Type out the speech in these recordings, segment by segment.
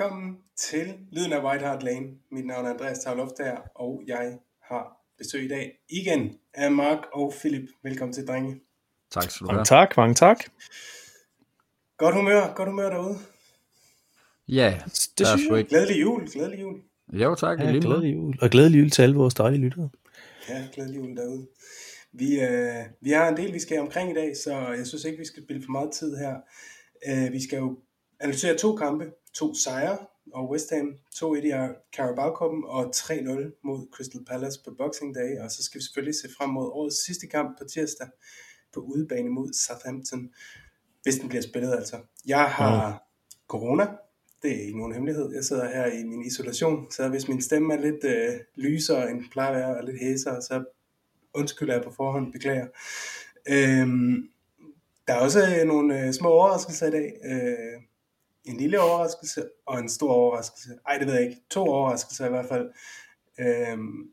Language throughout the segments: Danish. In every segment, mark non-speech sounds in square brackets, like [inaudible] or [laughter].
Velkommen til Lyden af White Hart Lane. Mit navn er Andreas Tavloft her, og jeg har besøg i dag igen af Mark og Philip. Velkommen til, drenge. Tak skal du Mange have. tak, mange tak. Godt humør, godt humør derude. Ja, Det er synes sgu jeg. ikke. Glædelig jul, glædelig jul. Jo tak, Ja, glædelig jul. Og glædelig jul til alle vores dejlige lyttere. Ja, glædelig jul derude. Vi, øh, vi har en del, vi skal omkring i dag, så jeg synes ikke, vi skal spille for meget tid her. Øh, vi skal jo analysere to kampe, to sejre, og West Ham 2-1 i Carabao Cup'en og 3-0 mod Crystal Palace på Boxing Day, og så skal vi selvfølgelig se frem mod årets sidste kamp på tirsdag på udebane mod Southampton, hvis den bliver spillet altså. Jeg har corona, det er ikke nogen hemmelighed. Jeg sidder her i min isolation, så hvis min stemme er lidt øh, lysere end plejer at være, og lidt hæsere, så undskylder jeg på forhånd, beklager. Øhm, der er også øh, nogle øh, små overraskelser i dag. Øh, en lille overraskelse og en stor overraskelse. Ej, det ved jeg ikke. To overraskelser i hvert fald. Øhm,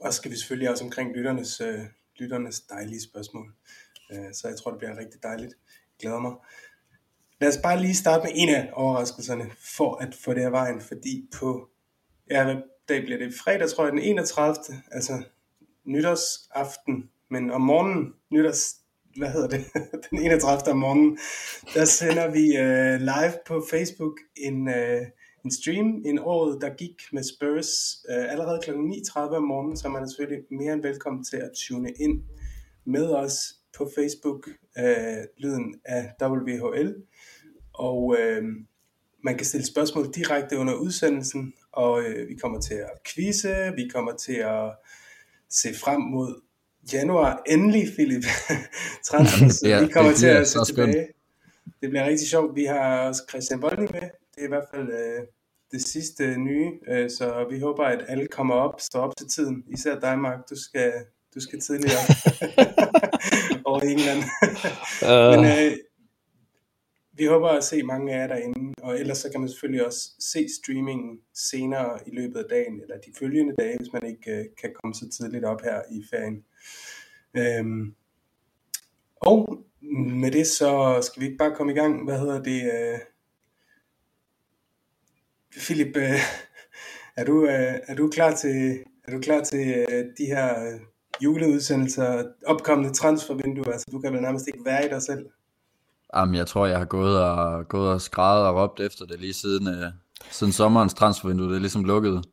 og så skal vi selvfølgelig også omkring lytternes, øh, lytternes dejlige spørgsmål. Øh, så jeg tror, det bliver rigtig dejligt. Jeg glæder mig. Lad os bare lige starte med en af overraskelserne, for at få det af vejen, fordi på, ja, hvad dag bliver det? Fredag, tror jeg, den 31. Altså nytårsaften, men om morgenen, nytårs, hvad hedder det, [laughs] den 31. om morgenen, der sender vi øh, live på Facebook en, øh, en stream, en året, der gik med Spurs øh, allerede kl. 9.30 om morgenen, så man er selvfølgelig mere end velkommen til at tune ind med os på Facebook, øh, lyden af WHL, og øh, man kan stille spørgsmål direkte under udsendelsen, og øh, vi kommer til at quizze, vi kommer til at se frem mod januar. Endelig, Philip. [laughs] Transfers. Ja, vi kommer det til at se så skønt. tilbage. Det bliver rigtig sjovt. Vi har også Christian Voldning med. Det er i hvert fald øh, det sidste nye, øh, så vi håber, at alle kommer op, står op til tiden. Især dig, Mark. Du skal, du skal tidligere [laughs] over England. Men øh, vi håber at se mange af jer derinde, og ellers så kan man selvfølgelig også se streamingen senere i løbet af dagen, eller de følgende dage, hvis man ikke øh, kan komme så tidligt op her i ferien. Øhm, og med det så skal vi ikke bare komme i gang. Hvad hedder det? Øh, Philip, øh, er, du, øh, er du klar til, er du klar til øh, de her øh, juleudsendelser, opkommende transfervinduer? Altså, du kan vel nærmest ikke være i dig selv. Jamen, jeg tror, jeg har gået og, gået og skrevet og råbt efter det lige siden, øh, siden sommerens transfervindue. Det er ligesom lukket. [laughs]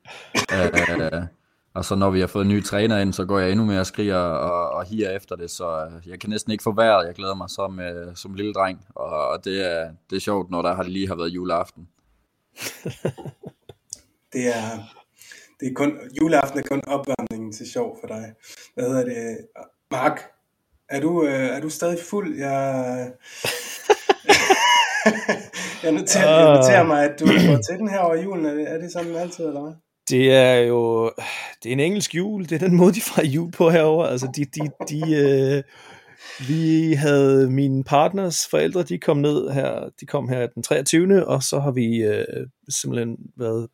øh, og så når vi har fået en ny træner ind, så går jeg endnu mere og skriger og, og higer efter det. Så øh, jeg kan næsten ikke få vejret. Jeg glæder mig som, øh, som lille dreng. Og, og det, er, det er sjovt, når der har lige har været juleaften. [laughs] Det er, det er kun, juleaften er kun opvarmningen til sjov for dig. Hvad hedder det? Mark, er du, øh, er du stadig fuld? Jeg, [laughs] [laughs] jeg, noterer, jeg noterer mig, at du går til den her over julen. Er det, er det sådan altid, eller hvad? Det er jo det er en engelsk jul. Det er den måde, de fejrer jul på herover. Altså, de, de, de, øh, vi havde mine partners forældre, de kom ned her, de kom her den 23. Og så har vi øh, simpelthen været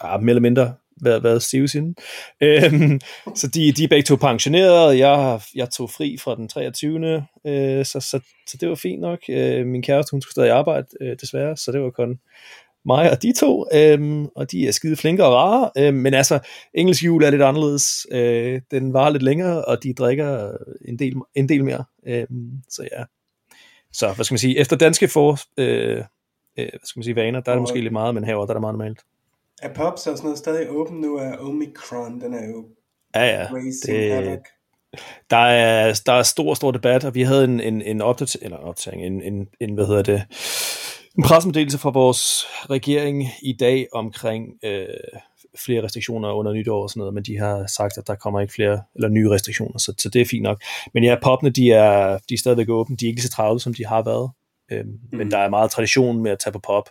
ah, mere eller mindre været, været stive siden. Øhm, så de, de er begge to pensionerede, Jeg, jeg tog fri fra den 23. Øh, så, så, så det var fint nok. Øh, min kæreste, hun skulle stadig arbejde, øh, desværre, så det var kun mig og de to, øhm, og de er skide flinke og rare, øhm, men altså, engelsk jul er lidt anderledes, øh, den var lidt længere, og de drikker en del, en del mere, øhm, så ja. Så, hvad skal man sige, efter danske for, øh, øh, hvad skal man sige, vaner, der er det måske lidt meget, men herovre, der er det meget normalt. Er Pops og sådan noget stadig åben nu af Omicron? Den er jo ja, ja. Det, der er, der er stor, stor debat, og vi havde en, en, en opdatering, eller opdatering, en, en, en, hvad hedder det, en pressemeddelelse fra vores regering i dag omkring øh, flere restriktioner under nytår og sådan noget, men de har sagt, at der kommer ikke flere eller nye restriktioner, så, så det er fint nok. Men ja, popne, de er, de er stadigvæk åbne, de er ikke så travle, som de har været, øh, mm. men mhm. der er meget tradition med at tage på pop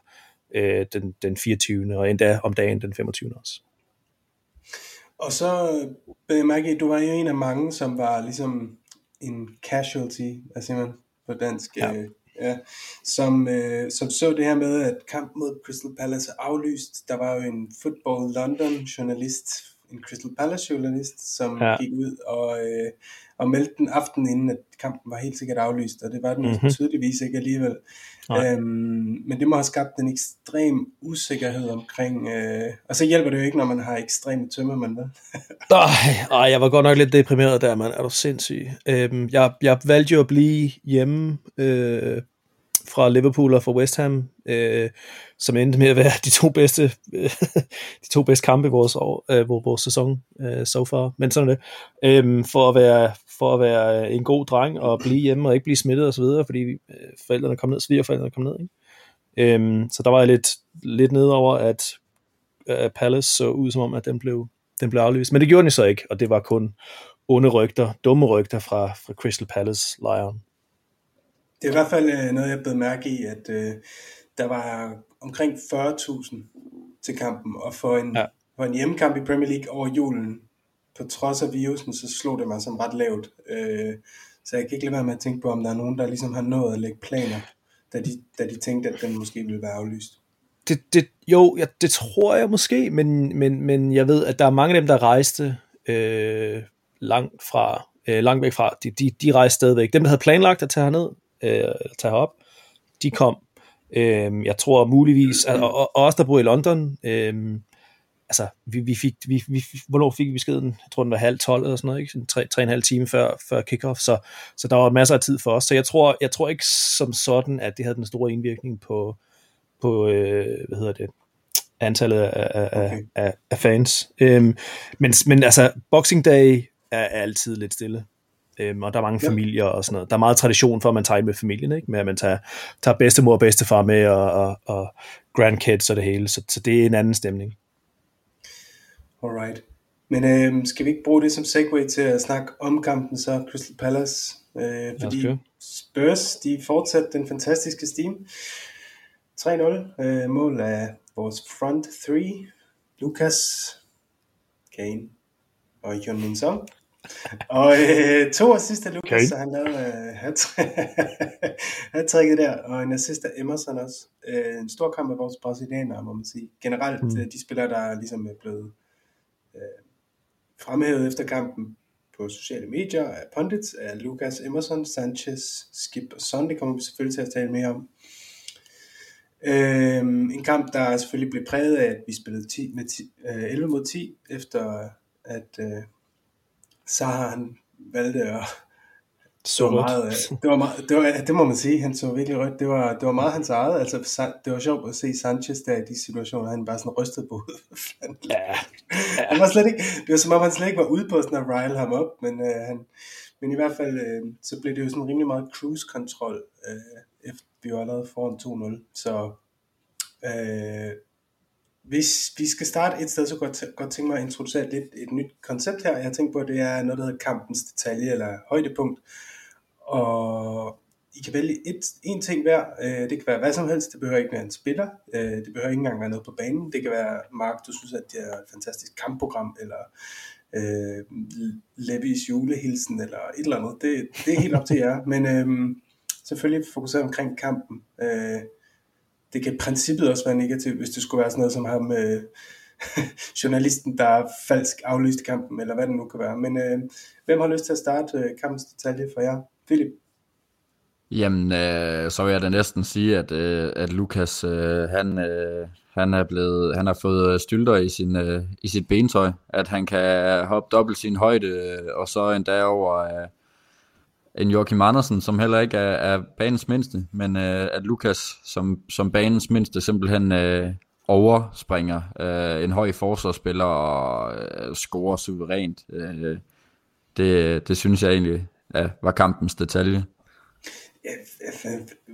øh, den, den 24. og endda om dagen den 25. også. Og så, øh, Maggie, du var jo en af mange, som var ligesom en casualty, siger man på dansk, ja. øh, ja, som, øh, som så det her med, at kampen mod Crystal Palace er aflyst. Der var jo en Football London journalist, en Crystal Palace journalist, som ja. gik ud og, øh, og meldte den aften inden, at kampen var helt sikkert aflyst, og det var den mm-hmm. tydeligvis ikke alligevel. Øhm, men det må have skabt en ekstrem usikkerhed omkring, øh, og så hjælper det jo ikke, når man har ekstreme tømmermænd, vel? [laughs] Nej, jeg var godt nok lidt deprimeret der, man. Er du sindssyg? Øhm, jeg, jeg valgte jo at blive hjemme øh, fra Liverpool og fra West Ham, øh, som endte med at være de to bedste, øh, [laughs] de to bedste kampe i vores, år, øh, vores sæson øh, so far. Men sådan er det. Øh, for, at være, for at være en god dreng og blive hjemme og ikke blive smittet osv., fordi øh, forældrene kom ned, svigerforældrene kom ned. Ikke? Øh, så der var jeg lidt, lidt ned over, at øh, Palace så ud som om, at den blev, den blev aflyst. Men det gjorde den så ikke, og det var kun onde rygter, dumme rygter fra, fra Crystal Palace lejren. Det er i hvert fald øh, noget, jeg blev mærke i, at øh, der var omkring 40.000 til kampen, og for en, ja. for en hjemmekamp i Premier League over julen, på trods af virusen, så slog det mig som ret lavt. Øh, så jeg kan ikke lade være med at tænke på, om der er nogen, der ligesom har nået at lægge planer, da de, da de tænkte, at den måske ville være aflyst. Det, det, jo, ja, det tror jeg måske, men, men, men jeg ved, at der er mange af dem, der rejste øh, langt fra, øh, langt væk fra, de, de, de rejste stadigvæk. Dem, der havde planlagt at tage herned, øh, tage op. De kom. Øh, jeg tror muligvis, og, og, og os der bor i London, øh, altså, vi, vi fik, vi, vi, hvornår fik vi beskeden? Jeg tror, den var halv 12 eller sådan noget, ikke? Sådan tre, tre og en halv time før, før kickoff, så, så der var masser af tid for os. Så jeg tror, jeg tror ikke som sådan, at det havde den store indvirkning på, på øh, hvad hedder det, antallet af, af, okay. af, af fans. Øhm, men, men altså, Boxing Day er altid lidt stille. Øhm, og der er mange ja. familier og sådan noget. Der er meget tradition for, at man tager med familien, ikke? med at man tager, tager bedstemor og bedstefar med, og, og, og grandkids og det hele. Så, så det er en anden stemning. Alright. Men øh, skal vi ikke bruge det som segue til at snakke om kampen så, Crystal Palace? Øh, fordi Spurs, de fortsat den fantastiske steam. 3-0. Øh, mål af vores front three. Lucas, Kane og Min Song og øh, to assist af Lucas, okay. så han lavede øh, hat [laughs] der, og en assist af Emerson også. Øh, en stor kamp af vores brasilianere, må man sige. Generelt, mm. Øh, de spillere, der ligesom er blevet øh, fremhævet efter kampen på sociale medier af pundits, af Lucas Emerson, Sanchez, Skip og Son, det kommer vi selvfølgelig til at tale mere om. Øh, en kamp, der selvfølgelig blev præget af, at vi spillede 10 med 10, øh, 11 mod 10, efter at... Øh, så har han valgt at så det var meget, det var meget, det, var, det må man sige, han så virkelig rødt. Det var, det var meget hans eget. Altså, det var sjovt at se Sanchez der i de situationer, han bare sådan rystede på ja. ja. Han var slet ikke, det var som om han slet ikke var ude på sådan at rile ham op, men, øh, han, men i hvert fald, øh, så blev det jo sådan rimelig meget cruise control, øh, efter vi var allerede foran 2-0. Så øh, hvis vi skal starte et sted, så godt, godt tænke mig at introducere lidt, et nyt koncept her. Jeg tænker på, at det er noget, der hedder kampens detalje eller højdepunkt. Og I kan vælge et, en ting hver. Øh, det kan være hvad som helst. Det behøver ikke være en spiller. Øh, det behøver ikke engang være noget på banen. Det kan være, Mark, du synes, at det er et fantastisk kampprogram, eller øh, Levis julehilsen, eller et eller andet. Det, det er helt op til jer. Men øh, selvfølgelig fokuseret omkring kampen. Øh, det kan i princippet også være negativt, hvis det skulle være sådan noget som ham, øh, [laughs] journalisten, der falsk aflyste kampen, eller hvad det nu kan være. Men øh, hvem har lyst til at starte øh, kampens detalje for jer? Philip? Jamen, øh, så vil jeg da næsten sige, at, øh, at Lukas, øh, han, øh, han, er blevet, han har fået øh, stylter i, sin, øh, i sit bentøj. At han kan hoppe dobbelt sin højde, øh, og så endda over øh, en Joachim Andersen, som heller ikke er, er banens mindste, men øh, at Lukas som, som banens mindste simpelthen øh, overspringer øh, en høj forsvarsspiller og øh, scorer suverænt. Øh, det, det synes jeg egentlig ja, var kampens detalje. Ja,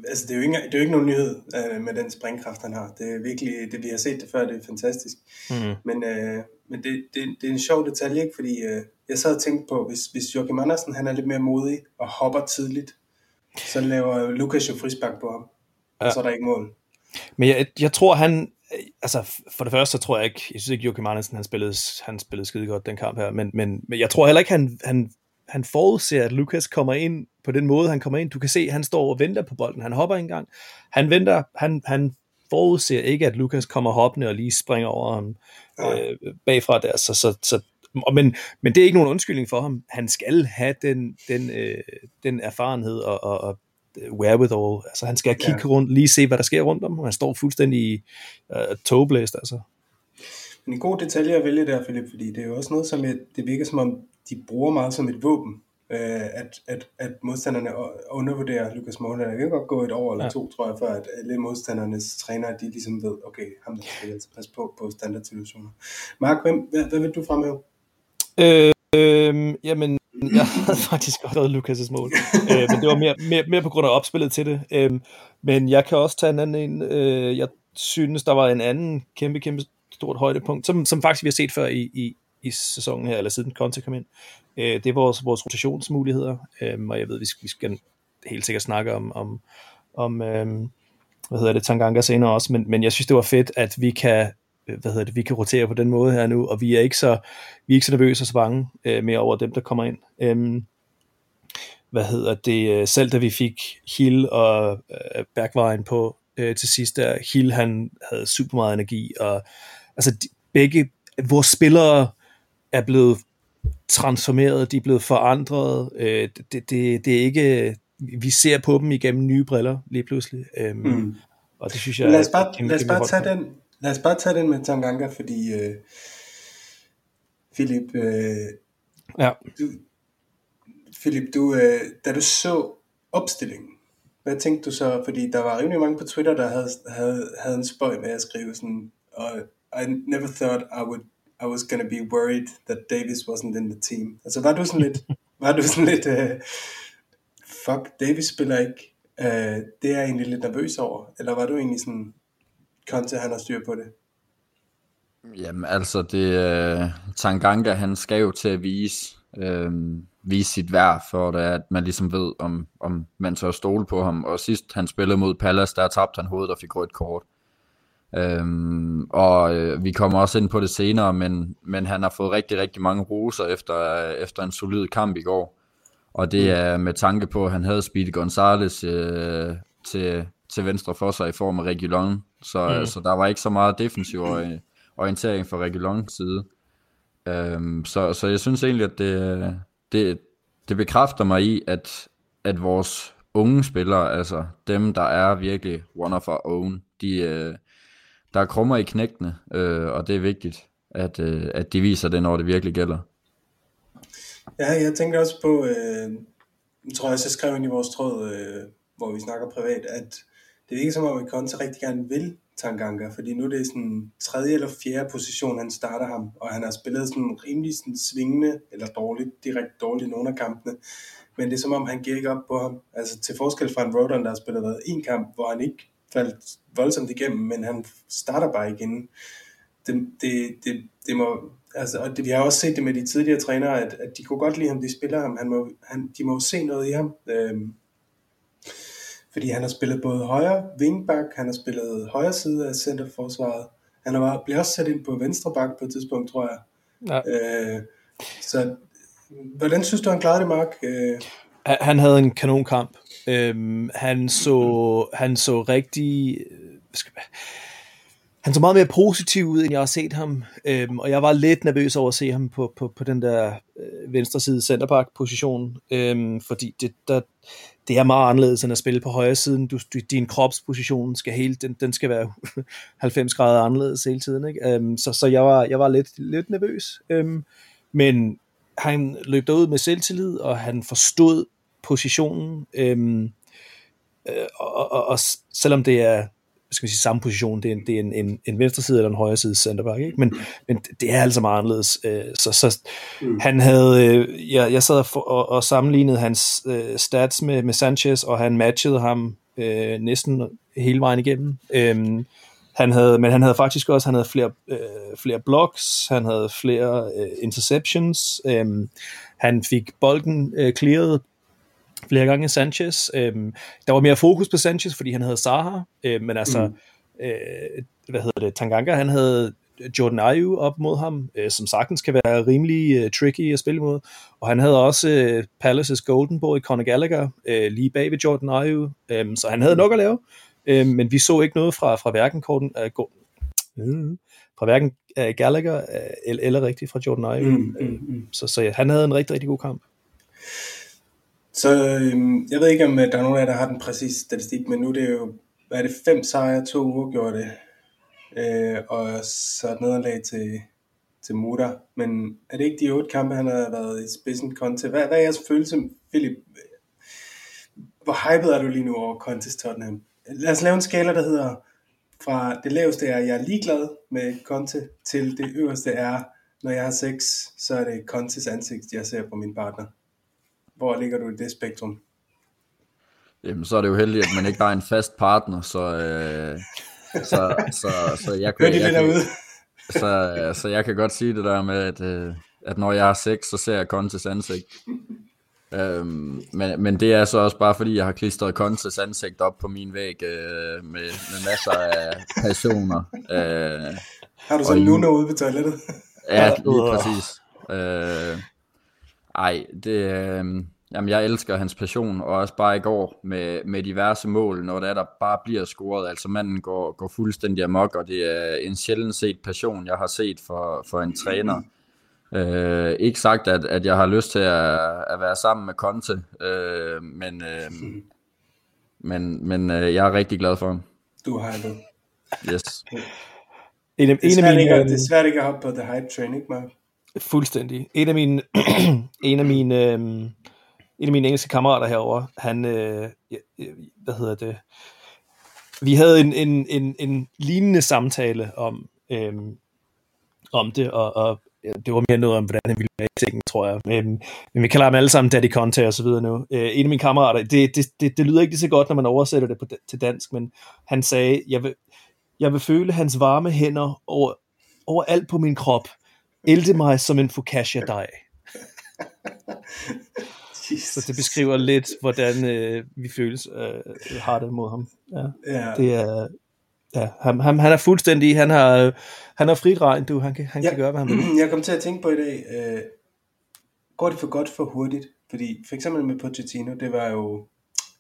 altså det er jo ikke, det er jo ikke nogen nyhed øh, med den springkraft, han har. Det er virkelig, det vi har set det før, det er fantastisk. Mm. Men, øh, men det, det, det er en sjov detalje, ikke? fordi øh, jeg sad og tænkte på, hvis, hvis Joachim Andersen han er lidt mere modig og hopper tidligt, så laver Lukas jo frispark på ham, ja. og så er der ikke mål. Men jeg, jeg tror, han, altså for det første, så tror jeg ikke, jeg synes ikke, Joachim Andersen, han spillede, han spillede skide godt den kamp her, men, men, men jeg tror heller ikke, han, han, han forudser, at Lukas kommer ind på den måde, han kommer ind. Du kan se, han står og venter på bolden. Han hopper en gang. Han venter, han, han forudser ikke, at Lukas kommer hoppende og lige springer over ham øh, bagfra der. Så, så, så, men, men det er ikke nogen undskyldning for ham. Han skal have den, den, øh, den erfarenhed og, og, og wherewithal. Altså han skal kigge ja. rundt, lige se, hvad der sker rundt om. Han står fuldstændig uh, togblæst, altså. Men en god detalje at vælge der, Philip, fordi det er jo også noget, som et, det virker som om, de bruger meget som et våben, øh, at, at, at modstanderne undervurderer Lukas Måler. Det kan godt gå et år eller ja. to, tror jeg, før at alle modstandernes trænere, de ligesom ved, okay, ham der skal altså passe på på standardsituationer. Mark, hvem, hvad, hvad vil du fremhæve? Øh, øh, jamen, jeg havde [laughs] faktisk godt været Lukas' mål, øh, men det var mere, mere, mere på grund af opspillet til det. Øh, men jeg kan også tage en anden en. Øh, jeg synes, der var en anden kæmpe, kæmpe stort højdepunkt, som, som faktisk vi har set før i, i, i sæsonen her, eller siden Conte kom ind. Øh, det er vores, vores rotationsmuligheder, øh, og jeg ved, vi skal, vi skal helt sikkert snakke om, om, om øh, hvad hedder det, Tanganga senere også, men, men jeg synes, det var fedt, at vi kan hvad hedder det, vi kan rotere på den måde her nu, og vi er ikke så, vi er ikke så nervøse og så bange øh, mere over dem, der kommer ind. Øhm, hvad hedder det, øh, selv da vi fik Hill og øh, Bergvejen på øh, til sidst, der Hill han havde super meget energi, og altså de, begge, vores spillere er blevet transformeret, de er blevet forandret, øh, det, det, det er ikke, vi ser på dem igennem nye briller lige pludselig, øhm, mm. og det synes jeg lad os bare, kæmpe, lad os bare tage den, lad os bare tage den med Tanganga, fordi øh, Philip, øh, ja. du, Philip, du, øh, da du så opstillingen, hvad tænkte du så? Fordi der var rimelig mange på Twitter, der havde, havde, havde en spøj med at skrive sådan, og I never thought I would I was gonna be worried that Davis wasn't in the team. Altså var du sådan lidt, [laughs] var du sådan lidt, uh, fuck, Davis spiller ikke, uh, det er jeg egentlig lidt nervøs over, eller var du egentlig sådan, Conte han har styr på det? Jamen altså, det uh, Tanganga, han skal jo til at vise, uh, vise sit værd, for det, at man ligesom ved, om, om man så stole på ham. Og sidst han spillede mod Palace, der tabte han hovedet og fik rødt kort. Øhm, og øh, vi kommer også ind på det senere, men, men han har fået rigtig, rigtig mange roser efter, efter en solid kamp i går. Og det mm. er med tanke på, at han havde Speedy Gonzales øh, til, til venstre for sig i form af Regulon. Så, mm. så der var ikke så meget defensiv orientering fra Regulons side. Øhm, så, så jeg synes egentlig, at det, det, det bekræfter mig i, at, at vores unge spillere, altså dem, der er virkelig one of our own, de, øh, der er krummer i knægtene, øh, og det er vigtigt, at, øh, at de viser det, når det virkelig gælder. Ja, jeg tænker også på, øh, jeg tror jeg skrev ind i vores tråd, øh, hvor vi snakker privat, at det er ikke som om, at Conte rigtig gerne vil Tanganga, fordi nu er det sådan tredje eller fjerde position, han starter ham, og han har spillet sådan rimelig sådan svingende, eller dårligt, direkte dårligt i nogle af kampene, men det er som om, han giver ikke op på ham. Altså til forskel fra en Rodon, der har spillet været en kamp, hvor han ikke faldt voldsomt igennem, men han starter bare igen. Det, det, det, det må, altså, og det, vi har også set det med de tidligere trænere, at, at de kunne godt lide ham, de spiller ham, han må, han, de må jo se noget i ham. Øhm, fordi han har spillet både højre wingback, han har spillet højre side af centerforsvaret, han har bare, blevet også sat ind på venstre back på et tidspunkt, tror jeg. Ja. Øh, så hvordan synes du, han klarede det, Mark? Øh, han havde en kanonkamp. Øhm, han så han så rigtig øh, skal, han så meget mere positiv ud, end jeg har set ham, øhm, og jeg var lidt nervøs over at se ham på, på, på den der øh, venstre side centerback-position, øhm, fordi det, der, det er meget anderledes end at spille på højre siden. Du, du, din kropsposition skal helt, den, den skal være [laughs] 90 grader anderledes hele tiden. Ikke? Øhm, så så jeg, var, jeg var lidt, lidt nervøs, øhm, men han løb derud med selvtillid, og han forstod positionen, øhm, øh, og, og, og selvom det er skal vi sige, samme position. Det er, en, det er en, en, en venstre side eller en højre side centerback, ikke? Men, men det er altså meget anderledes. Øh, så, så mm. han havde, øh, jeg, jeg sad og, og, og sammenlignede hans øh, stats med, med Sanchez, og han matchede ham øh, næsten hele vejen igennem. Øh, han havde, men han havde faktisk også han havde flere, øh, flere blocks, han havde flere øh, interceptions, øh, han fik bolden øh, clearet flere gange Sanchez. Øhm, der var mere fokus på Sanchez, fordi han havde Zaha, øh, men altså, mm. øh, hvad hedder det, Tanganga, han havde Jordan Ayew op mod ham, øh, som sagtens kan være rimelig øh, tricky at spille mod. Og han havde også øh, Palace's Golden Boy, Conor Gallagher, øh, lige bag ved Jordan Ayew, øh, så han havde nok at lave. Øh, men vi så ikke noget fra, fra hverken Gordon, øh, øh, fra hverken øh, Gallagher øh, eller, eller rigtigt fra Jordan Ayew. Mm, mm, mm. Så, så ja, han havde en rigtig, rigtig god kamp. Så øhm, jeg ved ikke, om øh, der er nogen af jer, der har den præcise statistik, men nu er det jo, hvad er det, fem sejre, to uafgjorte, øh, og så et nederlag til, til Muda. Men er det ikke de otte kampe, han har været i spidsen Conte? Hvad, hvad er jeres følelse, Philip? Hvor hyped er du lige nu over Contes Tottenham? Lad os lave en skala, der hedder, fra det laveste er, jeg er ligeglad med Conte, til det øverste er, når jeg har sex, så er det Contes ansigt, jeg ser på min partner. Hvor ligger du i det spektrum? Jamen, så er det jo heldigt, at man ikke har en fast partner, så, øh, så, så, så jeg kan, jeg, kan, så, så jeg kan godt sige det der med, at, øh, at når jeg har sex, så ser jeg Contes ansigt. Øhm, men, men det er så også bare fordi, jeg har klistret Contes ansigt op på min væg øh, med, med masser af passioner. Øh, har du så nu noget ude på toilettet? ja, lige præcis. Øh, ej, det, øh, jamen jeg elsker hans passion, og også bare i går med, med diverse mål, når det er, der bare bliver scoret. Altså manden går, går fuldstændig amok, og det er en sjældent set passion, jeg har set for, for en træner. Øh, ikke sagt, at, at jeg har lyst til at, at være sammen med Conte, øh, men, øh, men, men øh, jeg er rigtig glad for ham. Du har det. Yes. [laughs] En af, det, er en af mine, ikke, det er svært ikke at hoppe på the hype train, ikke Mark? Fuldstændig. En af mine, [clears throat] en af mine, øh, en af mine engelske kammerater herover, han, øh, øh, hvad hedder det, vi havde en, en, en, en lignende samtale om, øh, om det, og, og det var mere noget om, hvordan han ville være i tingene, tror jeg. Men, men vi kalder ham alle sammen Daddy Conte og så videre nu. Øh, en af mine kammerater, det, det, det, det lyder ikke lige så godt, når man oversætter det på, til dansk, men han sagde, jeg vil, jeg vil føle hans varme hænder over, over alt på min krop, Ælte mig som en focaccia dej. [laughs] Så det beskriver lidt, hvordan øh, vi føles øh, har det mod ham. Ja. ja. Det er, ja, han, han, han er fuldstændig, han har, han har frit regn, du, han, kan, han ja, kan gøre, hvad han vil. [clears throat] Jeg kom til at tænke på i dag, øh, går det for godt for hurtigt? Fordi for eksempel med Pochettino, det var jo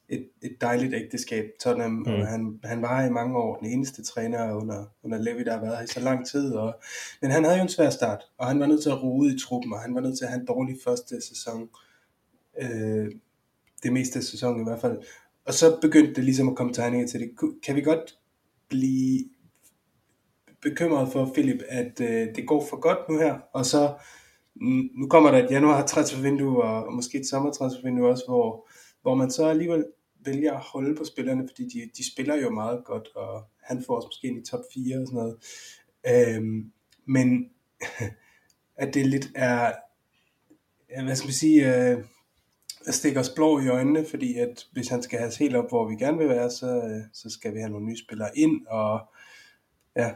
et, et dejligt ægteskab. Tottenham, mm. og han, han var i mange år den eneste træner under, under Levy, der har været her i så lang tid. Og, men han havde jo en svær start, og han var nødt til at rode i truppen, og han var nødt til at have en dårlig første sæson. Øh, det meste af sæsonen i hvert fald. Og så begyndte det ligesom at komme tegninger til det. Kan vi godt blive bekymret for, Philip, at øh, det går for godt nu her, og så mm, nu kommer der et januar transfervindue, og måske et sommertransfervindue også, hvor, hvor man så alligevel vælger at holde på spillerne, fordi de, de spiller jo meget godt, og han får os måske ind i top 4 og sådan noget. Øhm, men [laughs] at det lidt er, hvad skal man sige, øh, stikke os blå i øjnene, fordi at hvis han skal have os helt op, hvor vi gerne vil være, så, øh, så skal vi have nogle nye spillere ind, og ja,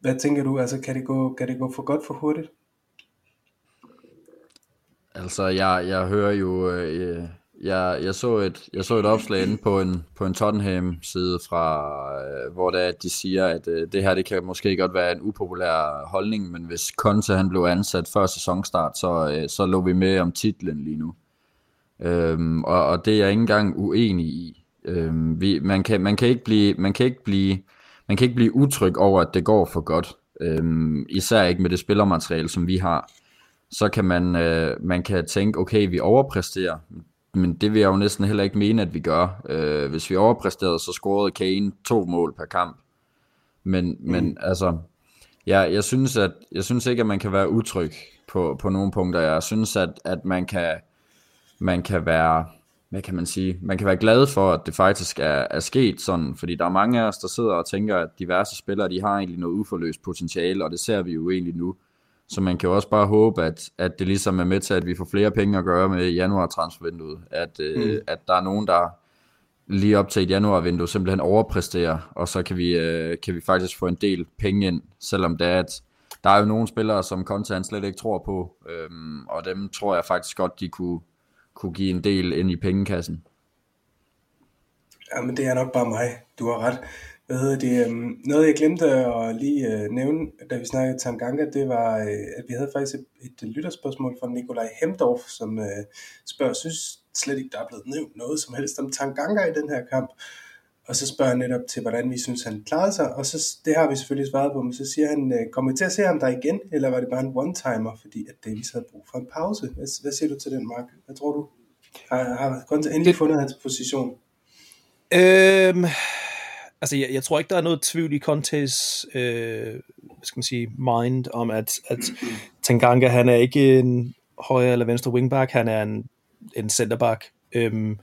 hvad tænker du, altså kan det gå, kan det gå for godt for hurtigt? Altså, jeg, jeg hører jo, øh, jeg, jeg, så et, jeg så et opslag inde på en, på en Tottenham-side, fra, øh, hvor det er, at de siger, at øh, det her det kan måske godt være en upopulær holdning, men hvis Conte han blev ansat før sæsonstart, så, øh, så lå vi med om titlen lige nu. Øhm, og, og det er jeg ikke engang uenig i. Øhm, vi, man, kan, man, kan ikke blive, man kan ikke blive man kan ikke blive utryg over, at det går for godt. Øhm, især ikke med det spillermateriale, som vi har. Så kan man, øh, man kan tænke, okay, vi overpræsterer, men det vil jeg jo næsten heller ikke mene, at vi gør. Øh, hvis vi overpræsterede, så scorede Kane to mål per kamp. Men, mm. men altså, ja, jeg, synes, at, jeg synes ikke, at man kan være utryg på, på nogle punkter. Jeg synes, at, at man, kan, man kan være, hvad kan man sige, man kan være glad for, at det faktisk er, er sket sådan, fordi der er mange af os, der sidder og tænker, at diverse spillere, de har egentlig noget uforløst potentiale, og det ser vi jo egentlig nu. Så man kan jo også bare håbe, at, at det ligesom er med til, at vi får flere penge at gøre med januar transfervinduet. At, øh, mm. at der er nogen, der lige op til et januarvindue simpelthen overpræsterer, og så kan vi, øh, kan vi faktisk få en del penge ind, selvom det er, at der er jo nogle spillere, som Conte han slet ikke tror på, øhm, og dem tror jeg faktisk godt, de kunne, kunne give en del ind i pengekassen. Ja, men det er nok bare mig. Du har ret. Hvad hedder det? Um, noget jeg glemte at lige uh, nævne, da vi snakkede Tanganga, det var, uh, at vi havde faktisk et, et øh, lytterspørgsmål fra Nikolaj Hemdorf, som uh, spørger, synes slet ikke, der er blevet nævnt noget som helst om Tanganga i den her kamp. Og så spørger han netop til, hvordan vi synes, han klarede sig. Og så, det har vi selvfølgelig svaret på, men så siger han, kommer til at se ham der igen, eller var det bare en one-timer, fordi at Davis havde brug for en pause? Hvad, hvad siger du til den, Mark? Hvad tror du? Har, har Conte endelig fundet hans position? Øhm, altså, jeg, jeg tror ikke, der er noget tvivl i Contes, øh, hvad skal man sige, mind om, at, at Tanganga, han er ikke en højre eller venstre wingback, han er en, en centerback. Øhm,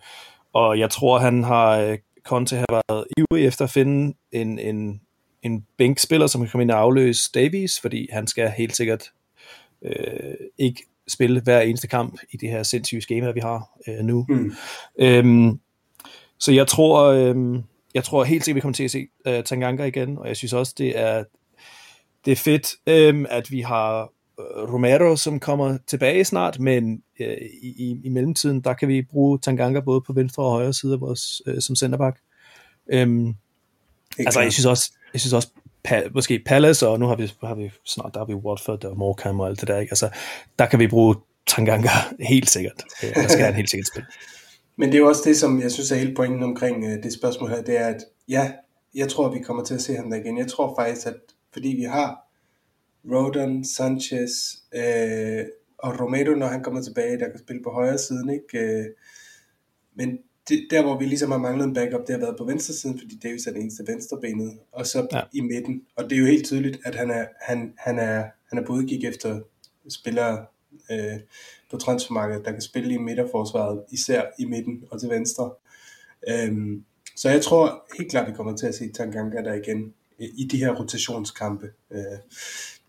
og jeg tror, han har, Conte har været ivrig efter at finde en, en, en bænkspiller, som kan komme ind og afløse Davies, fordi han skal helt sikkert øh, ikke spille hver eneste kamp i det her sindssyge schema, vi har øh, nu. Mm. Øhm, så jeg tror, øh, jeg tror helt sikkert, vi kommer til at se uh, Tanganga igen, og jeg synes også, det er, det er fedt, øh, at vi har Romero, som kommer tilbage snart, men uh, i, i, mellemtiden, der kan vi bruge Tanganga både på venstre og højre side af vores, uh, som centerback. Um, altså, jeg synes også, jeg synes også pa, måske Palace, og nu har vi, har vi snart, der har vi Watford og Morecambe og alt det der, ikke? Altså, der kan vi bruge Tanganga [laughs] helt sikkert. Der skal han helt sikkert spille. Men det er jo også det, som jeg synes er hele pointen omkring øh, det spørgsmål her, det er, at ja, jeg tror, vi kommer til at se ham der igen. Jeg tror faktisk, at fordi vi har Rodon, Sanchez øh, og Romero, når han kommer tilbage, der kan spille på højre siden, ikke? Øh, men det, der, hvor vi ligesom har manglet en backup, det har været på venstre siden, fordi Davis er den eneste venstrebenet, og så ja. i midten. Og det er jo helt tydeligt, at han er, han, han er, han er på udkig efter spillere, øh, på transfermarkedet, der kan spille i midterforsvaret, især i midten og til venstre. Øhm, så jeg tror helt klart, vi kommer til at se Tanganga der igen i de her rotationskampe. Øh,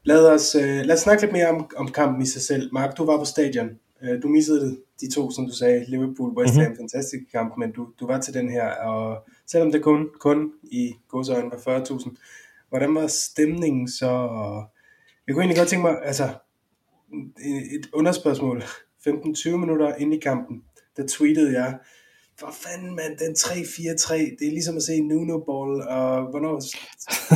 lad, os, øh, lad os snakke lidt mere om, om kampen i sig selv. Mark, du var på stadion. Øh, du missede de to, som du sagde, Liverpool, West Ham, mm-hmm. fantastisk kamp, men du, du var til den her, og selvom det kun, kun i godsøjne var 40.000, hvordan var stemningen så? Jeg kunne egentlig godt tænke mig, altså, et underspørgsmål. 15-20 minutter ind i kampen, der tweetede jeg, for fanden mand, den 3-4-3, det er ligesom at se Nuno Ball, og hvornår,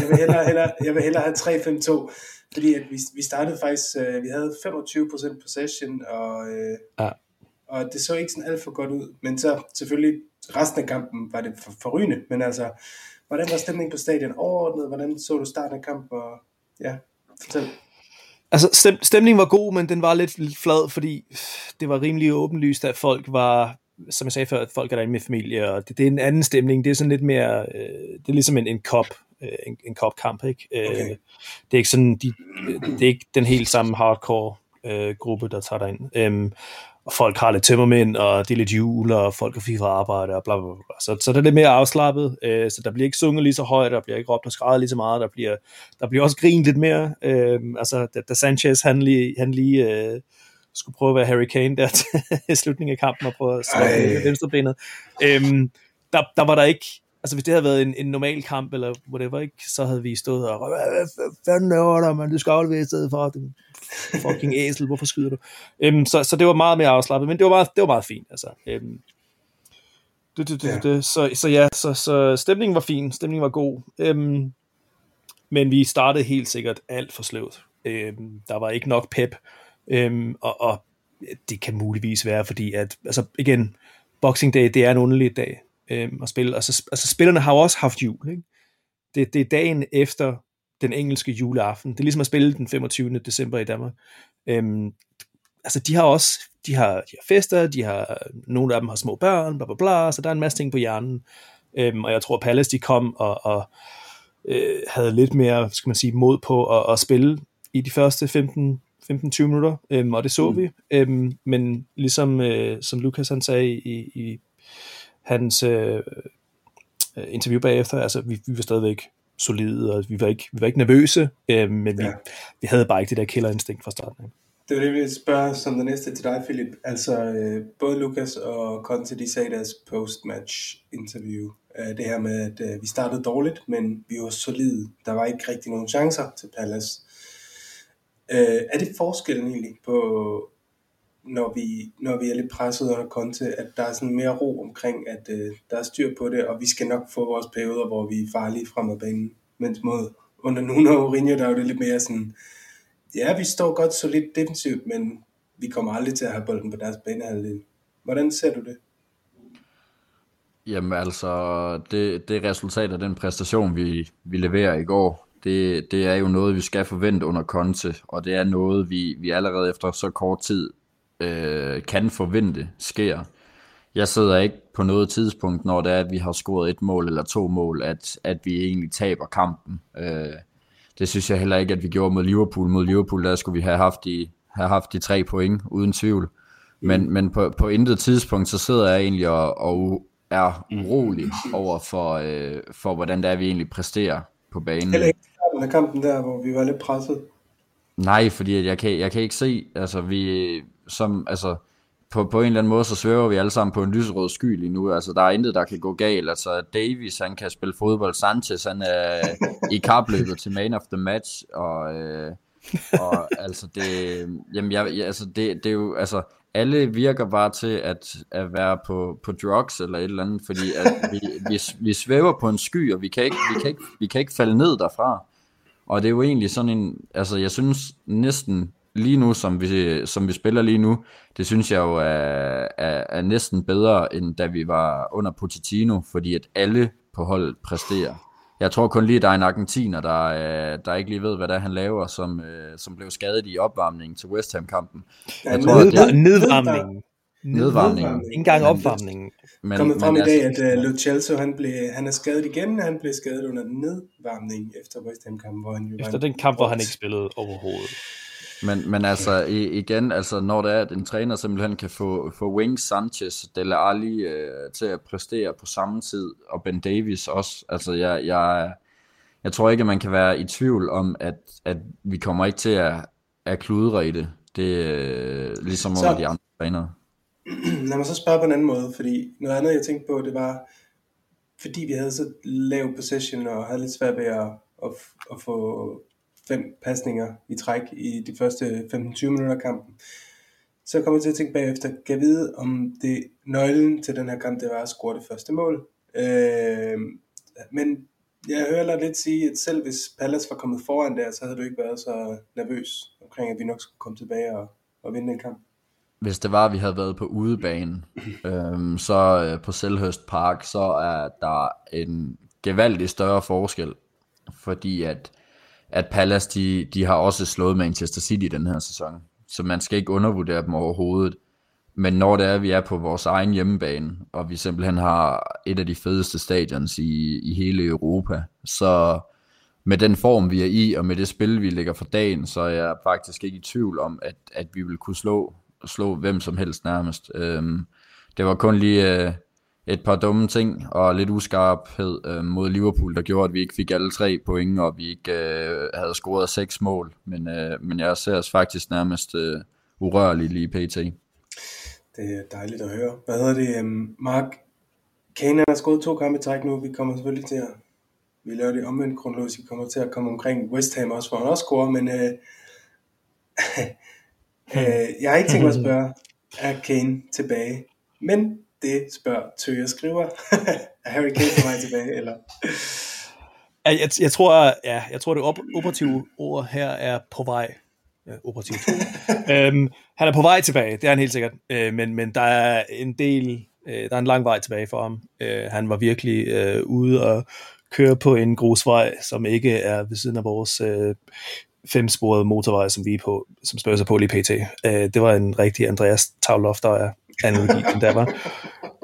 jeg vil hellere, hellere, jeg vil hellere have 3-5-2, fordi at vi, vi startede faktisk, uh, vi havde 25% possession, og, uh, ja. og det så ikke sådan alt for godt ud, men så selvfølgelig resten af kampen var det for, forrygende, men altså, hvordan var stemningen på stadion overordnet, hvordan så du starten af kampen, og ja, fortæl. Altså, stem, stemningen var god, men den var lidt, lidt flad, fordi det var rimelig åbenlyst, at folk var, som jeg sagde før, at folk er derinde med familie, og det, det er en anden stemning. Det er sådan lidt mere, øh, det er ligesom en, en kop, øh, en, en kop-kamp, ikke? Øh, okay. det er ikke sådan, de, det er ikke den helt samme hardcore øh, gruppe, der tager derind. Øh, og folk har lidt tømmermænd, og det er lidt jul, og folk har fri arbejde, og bla, bla, bla. Så, så det er lidt mere afslappet, øh, så der bliver ikke sunget lige så højt, der bliver ikke råbt og skrevet lige så meget, der bliver, der bliver også grint lidt mere. Øh, altså, da, da Sanchez, han lige, han lige øh, skulle prøve at være Harry Kane der [laughs] til slutningen af kampen, og prøve at slå venstrebenet, øh, der, der var der ikke, altså hvis det havde været en, en normal kamp, eller whatever, ikke, så havde vi stået og, hvad fanden laver der, man, du skal aflevere i stedet for, den fucking [laughs] æsel, hvorfor skyder du? Øhm, så, så det var meget mere afslappet, men det var meget, det var meget fint, altså. Øhm, det, det, det, ja. det, så, så ja, så, så stemningen var fin, stemningen var god, øhm, men vi startede helt sikkert alt for sløvt. Øhm, der var ikke nok pep, øhm, og, og det kan muligvis være, fordi at, altså igen, Boxing Day, det er en underlig dag øhm, at spille. Altså, altså spillerne har jo også haft jul, ikke? det, det er dagen efter den engelske juleaften. Det er ligesom at spille den 25. december i Danmark. Øhm, altså, de har også de har, de har fester, de har, nogle af dem har små børn, bla bla bla, så der er en masse ting på hjernen. Øhm, og jeg tror, Palace de kom og, og øh, havde lidt mere, skal man sige, mod på at, at spille i de første 15 15-20 minutter, øhm, og det så mm. vi. Øhm, men ligesom øh, som Lukas han sagde i, i hans øh, interview bagefter, altså vi, vi var stadigvæk solide, og vi var ikke, vi var ikke nervøse, øh, men vi, ja. vi havde bare ikke det der killerinstinkt fra starten. Det var det, vi spørge som det næste til dig, Philip. Altså, øh, både Lukas og Conte, de sagde deres post-match interview, øh, det her med, at øh, vi startede dårligt, men vi var solide. Der var ikke rigtig nogen chancer til Palace. Øh, er det forskellen egentlig på, når vi, når vi er lidt presset under Conte, at der er sådan mere ro omkring, at øh, der er styr på det, og vi skal nok få vores perioder, hvor vi er farlige frem ad banen. Mens mod under Nuno og Mourinho, der er det lidt mere sådan, ja, vi står godt så lidt defensivt, men vi kommer aldrig til at have bolden på deres banehalvdel. Hvordan ser du det? Jamen altså, det, det resultat af den præstation, vi, vi leverer i går, det, det er jo noget, vi skal forvente under Conte, og det er noget, vi, vi allerede efter så kort tid øh, kan forvente sker. Jeg sidder ikke på noget tidspunkt, når det er, at vi har scoret et mål eller to mål, at, at vi egentlig taber kampen. Øh, det synes jeg heller ikke, at vi gjorde mod Liverpool. Mod Liverpool, der skulle vi have haft de, have haft de tre point, uden tvivl. Men, mm. men på, på intet tidspunkt, så sidder jeg egentlig og, og er urolig over for, øh, for, hvordan det er, vi egentlig præsterer på banen. Heller ikke starten af kampen der, hvor vi var lidt presset. Nej, fordi jeg kan, jeg kan ikke se, altså vi, som, altså, på, på en eller anden måde, så svæver vi alle sammen på en lyserød sky lige nu. Altså, der er intet, der kan gå galt. Altså, Davis, han kan spille fodbold. Sanchez, han er i kapløbet til man of the match. Og, øh, og altså, det, jamen, jeg, altså, det, det er jo, altså, alle virker bare til at, at være på, på drugs eller et eller andet, fordi at vi, vi, vi svæver på en sky, og vi kan, ikke, vi, kan ikke, vi kan ikke falde ned derfra. Og det er jo egentlig sådan en, altså jeg synes næsten lige nu, som vi, som vi spiller lige nu, det synes jeg jo er, er, er næsten bedre, end da vi var under Pochettino, fordi at alle på holdet præsterer. Jeg tror kun lige, der er en argentiner, der, øh, der ikke lige ved, hvad det er, han laver, som, øh, som blev skadet i opvarmningen til West Ham-kampen. Ja, jeg tror, ned, det er nedvarmningen. Nedvarmningen. Ikke engang opvarmningen. Men, kommet frem men, i dag, at uh, Lo Celso, han, blev, han er skadet igen, han blev skadet under nedvarmning efter West Ham-kampen, hvor han jo Efter den kamp, hvor han ikke spillede overhovedet. Men, men altså igen, altså når det er, at en træner simpelthen kan få, få Wings, Sanchez, Dele Alli øh, til at præstere på samme tid, og Ben Davis også, altså jeg, jeg, jeg tror ikke, at man kan være i tvivl om, at, at vi kommer ikke til at, at kludre i det. Det er øh, ligesom under de andre trænere. [clears throat] Lad mig så spørge på en anden måde, fordi noget andet, jeg tænkte på, det var, fordi vi havde så lav possession og havde lidt svært ved at, at, at få fem pasninger i træk i de første 15-20 minutter af kampen. Så kommer jeg til at tænke bagefter, kan jeg vide, om det nøglen til den her kamp, det var at score det første mål. Øh, men jeg hører dig lidt sige, at selv hvis Pallas var kommet foran der, så havde du ikke været så nervøs omkring, at vi nok skulle komme tilbage og, og vinde den kamp. Hvis det var, at vi havde været på udebane, øhm, så øh, på Selhurst Park, så er der en gevaldig større forskel, fordi at at Palace, de, de har også slået Manchester City den her sæson. Så man skal ikke undervurdere dem overhovedet. Men når det er, at vi er på vores egen hjemmebane, og vi simpelthen har et af de fedeste stadions i, i hele Europa, så med den form, vi er i, og med det spil, vi lægger for dagen, så er jeg faktisk ikke i tvivl om, at, at vi vil kunne slå, slå hvem som helst nærmest. Øhm, det var kun lige øh, et par dumme ting og lidt uskarphed øh, mod Liverpool, der gjorde, at vi ikke fik alle tre point, og vi ikke øh, havde scoret seks mål. Men, øh, men jeg ser os faktisk nærmest øh, urørlig lige pt. Det er dejligt at høre. Hvad hedder det, um, Mark? Kane har scoret to kampe i træk nu. Vi kommer selvfølgelig til at... Vi laver det omvendt kronologisk. Vi kommer til at komme omkring West Ham også, hvor han også scorer, men... Øh, [laughs] øh, jeg har ikke tænkt mig at spørge, er Kane tilbage? Men det spørger Tøger skriver. [laughs] er Harry Kane på vej tilbage, eller? Jeg, jeg, jeg, tror, ja, jeg tror, det op, operative ord her er på vej. Ja, operativ [laughs] øhm, han er på vej tilbage, det er han helt sikkert. Øh, men, men der er en del, øh, der er en lang vej tilbage for ham. Øh, han var virkelig øh, ude og køre på en grusvej, som ikke er ved siden af vores øh, femsporede motorvej, som vi er på, som spørger sig på lige pt. Øh, det var en rigtig Andreas Tavlof, der er analogi, den der var.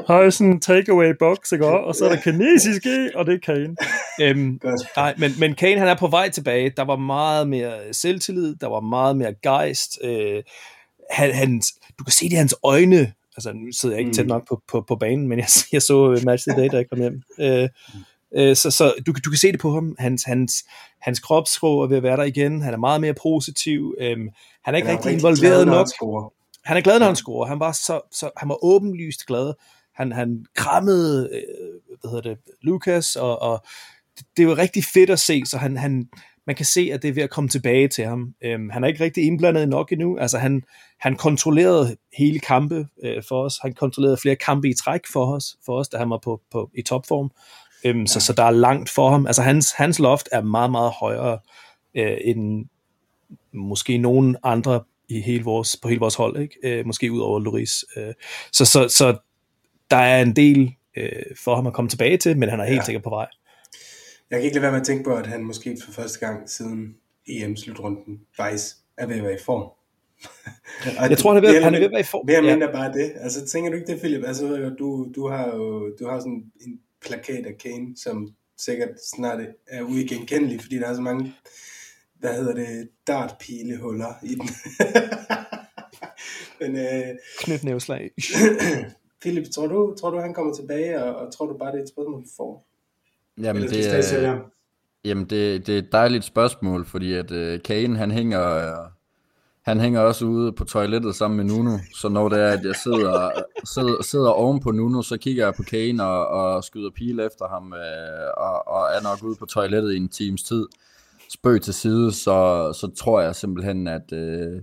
Har sådan en takeaway box, ikke? og så er der kinesisk i, og det er Kane. Øhm, nej, men, men Kane han er på vej tilbage. Der var meget mere selvtillid, der var meget mere gejst. Øh, han, han, du kan se det i hans øjne, altså nu sidder jeg ikke tæt nok på, på, på banen, men jeg, jeg så match i dag, da jeg kom hjem. Øh, øh, så så du, du kan se det på ham. Hans, hans, hans kropssprog er ved at være der igen. Han er meget mere positiv. Øh, han er ikke Han er rigtig rigtig involveret glad, nok. Han er glad, når han scorer. Han var, så, så, han var åbenlyst glad. Han, han krammede øh, hvad hedder det, Lucas, og, og det, det var rigtig fedt at se, så han, han, man kan se, at det er ved at komme tilbage til ham. Øhm, han er ikke rigtig indblandet nok endnu. Altså, han, han kontrollerede hele kampe øh, for os. Han kontrollerede flere kampe i træk for os, for os da han var på, på, i topform. Øhm, ja. så, så der er langt for ham. Altså, hans, hans loft er meget, meget højere øh, end måske nogen andre i hele vores, på hele vores hold, ikke? Øh, måske ud over Loris. Øh, så, så, så der er en del øh, for ham at komme tilbage til, men han er helt Ja. sikkert på vej. Jeg kan ikke lade være med at tænke på, at han måske for første gang siden EM-slutrunden faktisk er ved at være i form. [laughs] Jeg tror, han er ved- han er ved at være i form, Mere eller ja. mindre bare det. Altså, tænker du ikke det, Philip? Altså, du, du har jo du har sådan en plakat af Kane, som sikkert snart er uigenkendelig, fordi der er så mange, hvad hedder det, dartpilehuller i den. [laughs] Men øh, Knytnævslag. [clears throat] Philip, tror du, tror du, han kommer tilbage, og, og tror du bare, det er et spørgsmål, vi får? Jamen, Eller det, sælge er, jamen det, det er et dejligt spørgsmål, fordi at uh, Kane, han hænger, øh, han hænger også ude på toilettet sammen med Nuno, så når det er, at jeg sidder, sidder, sidder oven på Nuno, så kigger jeg på Kane og, og skyder pile efter ham, øh, og, og er nok ude på toilettet i en times tid. Spøg til side, så, så tror jeg simpelthen, at, øh,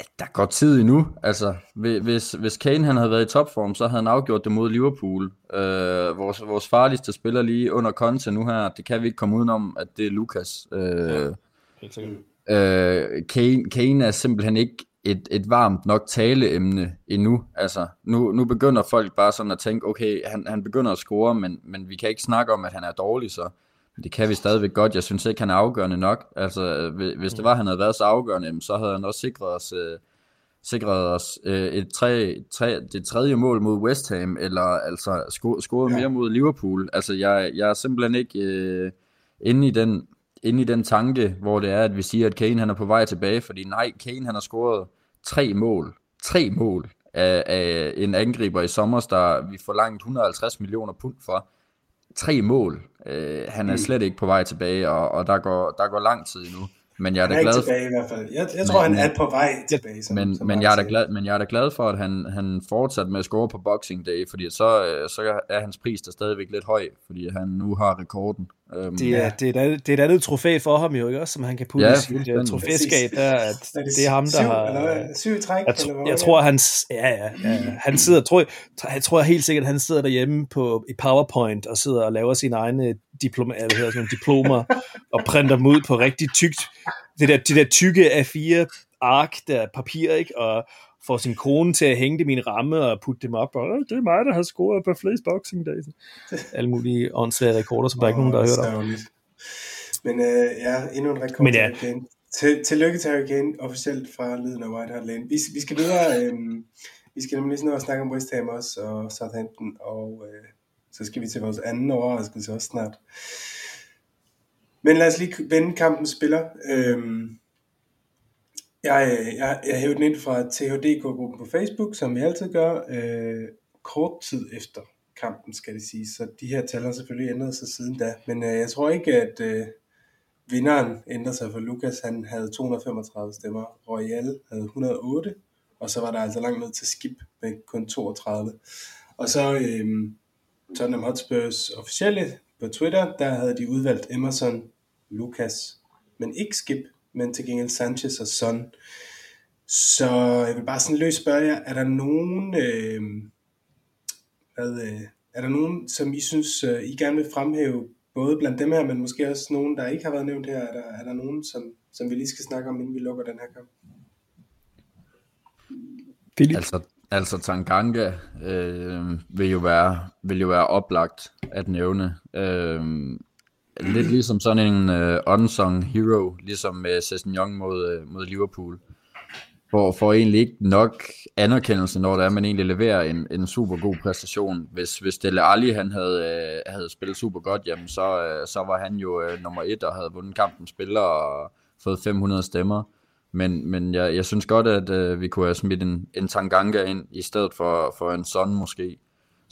at der går tid endnu. Altså, hvi- hvis, hvis Kane han havde været i topform, så havde han afgjort det mod Liverpool. Øh, vores, vores farligste spiller lige under Conte nu her, det kan vi ikke komme udenom, at det er Lukas. Øh, Helt sikkert. øh, Kane, Kane er simpelthen ikke et, et varmt nok taleemne endnu. Altså, nu, nu begynder folk bare sådan at tænke, okay, han, han begynder at score, men, men vi kan ikke snakke om, at han er dårlig, så det kan vi stadigvæk godt. Jeg synes ikke, han er afgørende nok. Altså, hvi- hvis det var, han havde været så afgørende, så havde han også sikret os, øh, sikret os øh, et tre, tre, det tredje mål mod West Ham, eller altså sco- scoret Ja. mere mod Liverpool. Altså, jeg, jeg er simpelthen ikke øh, inde i den inde i den tanke, hvor det er, at vi siger, at Kane han er på vej tilbage, fordi nej, Kane han har scoret tre mål, tre mål af, af en angriber i sommer, der vi forlangt 150 millioner pund for. Tre mål. Øh, han er Mm. slet ikke på vej tilbage, og, og der, går, der går lang tid endnu. Men jeg er Han da er ikke glad tilbage i hvert fald. Jeg, jeg tror, Men- han er på vej tilbage. Som, men, som men, jeg er da glad, men jeg er da glad for, at han, han fortsat med at score på Boxing Day, fordi så, øh, så er hans pris der stadigvæk lidt høj, fordi han nu har rekorden. Øhm, Det er, det, er et andet, det er et andet trofæ for ham jo, ikke også, som han kan putte Ja, i sit uh, trofæskab, der, at Er det er ham, der syv, har... Eller? Syv træk? Jeg, eller tr- hvad jeg tror, det? han, ja, ja, ja, han sidder, tror, jeg, jeg tror helt sikkert, han sidder derhjemme på, i PowerPoint og sidder og laver sine egne diploma, hvad hedder, sådan, diplomer [laughs] og printer dem ud på rigtig tykt, det der, det der tykke A4 ark, der papir, ikke? Og får sin kone til at hænge dem i en ramme og putte dem op, og "Øh, det er mig, der har scoret på flest boxing days. Alle mulige åndssvage rekorder, som der er ikke nogen, der har hørt om. Men øh, ja, endnu en rekord Men til ja. Harry Kane. Til, tillykke til Harry Kane, officielt fra Lyden af White Hart Lane. Vi, vi skal videre. Øh, vi skal nemlig sådan snakke om West Ham også, og Southampton, og øh, så skal vi til vores anden overraskelse også snart. Men lad os lige vende kampens spiller. Øh, jeg, øh, jeg, jeg hævde den ind fra THDK-gruppen på Facebook, som vi altid gør, øh, kort tid efter kampen, skal det sige. Så de her tal har selvfølgelig ændret sig siden da. Men øh, jeg tror ikke, at øh, vinderen ændrer sig for Lukas. Han havde 235 stemmer. Royal havde 108. Og så var der altså langt ned til Skip med kun 32. Og så øh, Tottenham Hotspurs officielle på Twitter, der havde de udvalgt Emerson, Lukas, men ikke Skip, men til gengæld Sanchez og Son. Så jeg vil bare sådan løst spørge jer, er der nogen, øh, hvad, øh, er der nogen, som I synes, øh, I gerne vil fremhæve, både blandt dem her, men måske også nogen, der ikke har været nævnt her, er der, er der nogen, som, som vi lige skal snakke om, inden vi lukker den her kamp? Philip? Altså, altså Tanganga øh, vil, jo være, vil jo være oplagt at nævne. Øh, lidt ligesom sådan en uh, unsung hero, ligesom med Sessignon mod, uh, mod Liverpool. hvor får egentlig ikke nok anerkendelse, når der er, man egentlig leverer en, en super god præstation. Hvis, hvis Dele Alli han havde, uh, havde spillet super godt, jamen så, uh, så var han jo uh, nummer et og havde vundet kampen spiller og fået 500 stemmer. Men, men jeg, jeg synes godt, at uh, vi kunne have smidt en, en Tanganga ind, i stedet for, for en Son måske.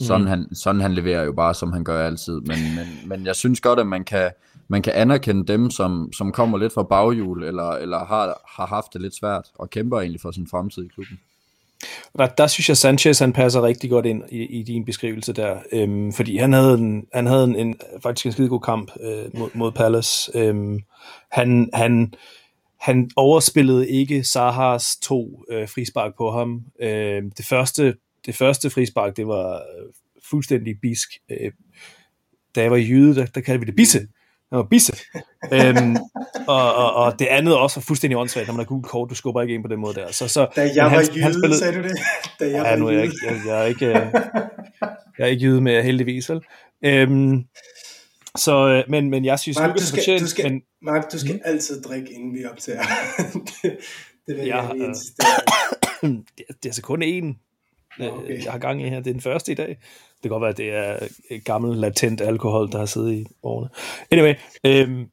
Sådan, mm. han, sådan han leverer jo bare, som han gør altid. Men, men, men jeg synes godt, at man kan, man kan anerkende dem, som, som kommer lidt fra baghjul, eller, eller har, har haft det lidt svært, og kæmper egentlig for sin fremtid i klubben. Der, der synes jeg, Sanchez han passer rigtig godt ind i, i din beskrivelse der, øhm, fordi han havde, en, han havde en, en, faktisk en skide god kamp øh, mod, mod Palace. Øhm, han, han, han overspillede ikke Sahas to øh, frispark på ham. Øh, det første det første frispark, det var øh, fuldstændig bisk. Øh, da jeg var jyde, der, der kaldte vi det bisse. Det var bisse. øhm, [laughs] og, og, og, det andet også var fuldstændig åndssvagt, når man har gul kort, du skubber ikke ind på den måde der. Så, så, da jeg han, var jyde, han spillede, sagde du det? Da jeg ja, var nu er jeg, ikke, jeg, jeg, er ikke, øh, jeg er ikke jyde med, heldigvis, vel? Øhm, så, men, men jeg synes, Mark, du skal, fortjent, du skal, men, Mark, du skal mm. altid drikke, inden vi optager. [laughs] det, det vil ja, jeg lige det, [coughs] det er altså kun én okay. jeg har gang i her. Det er den første i dag. Det kan godt være, at det er et gammel latent alkohol, der har siddet i årene. Anyway, øhm,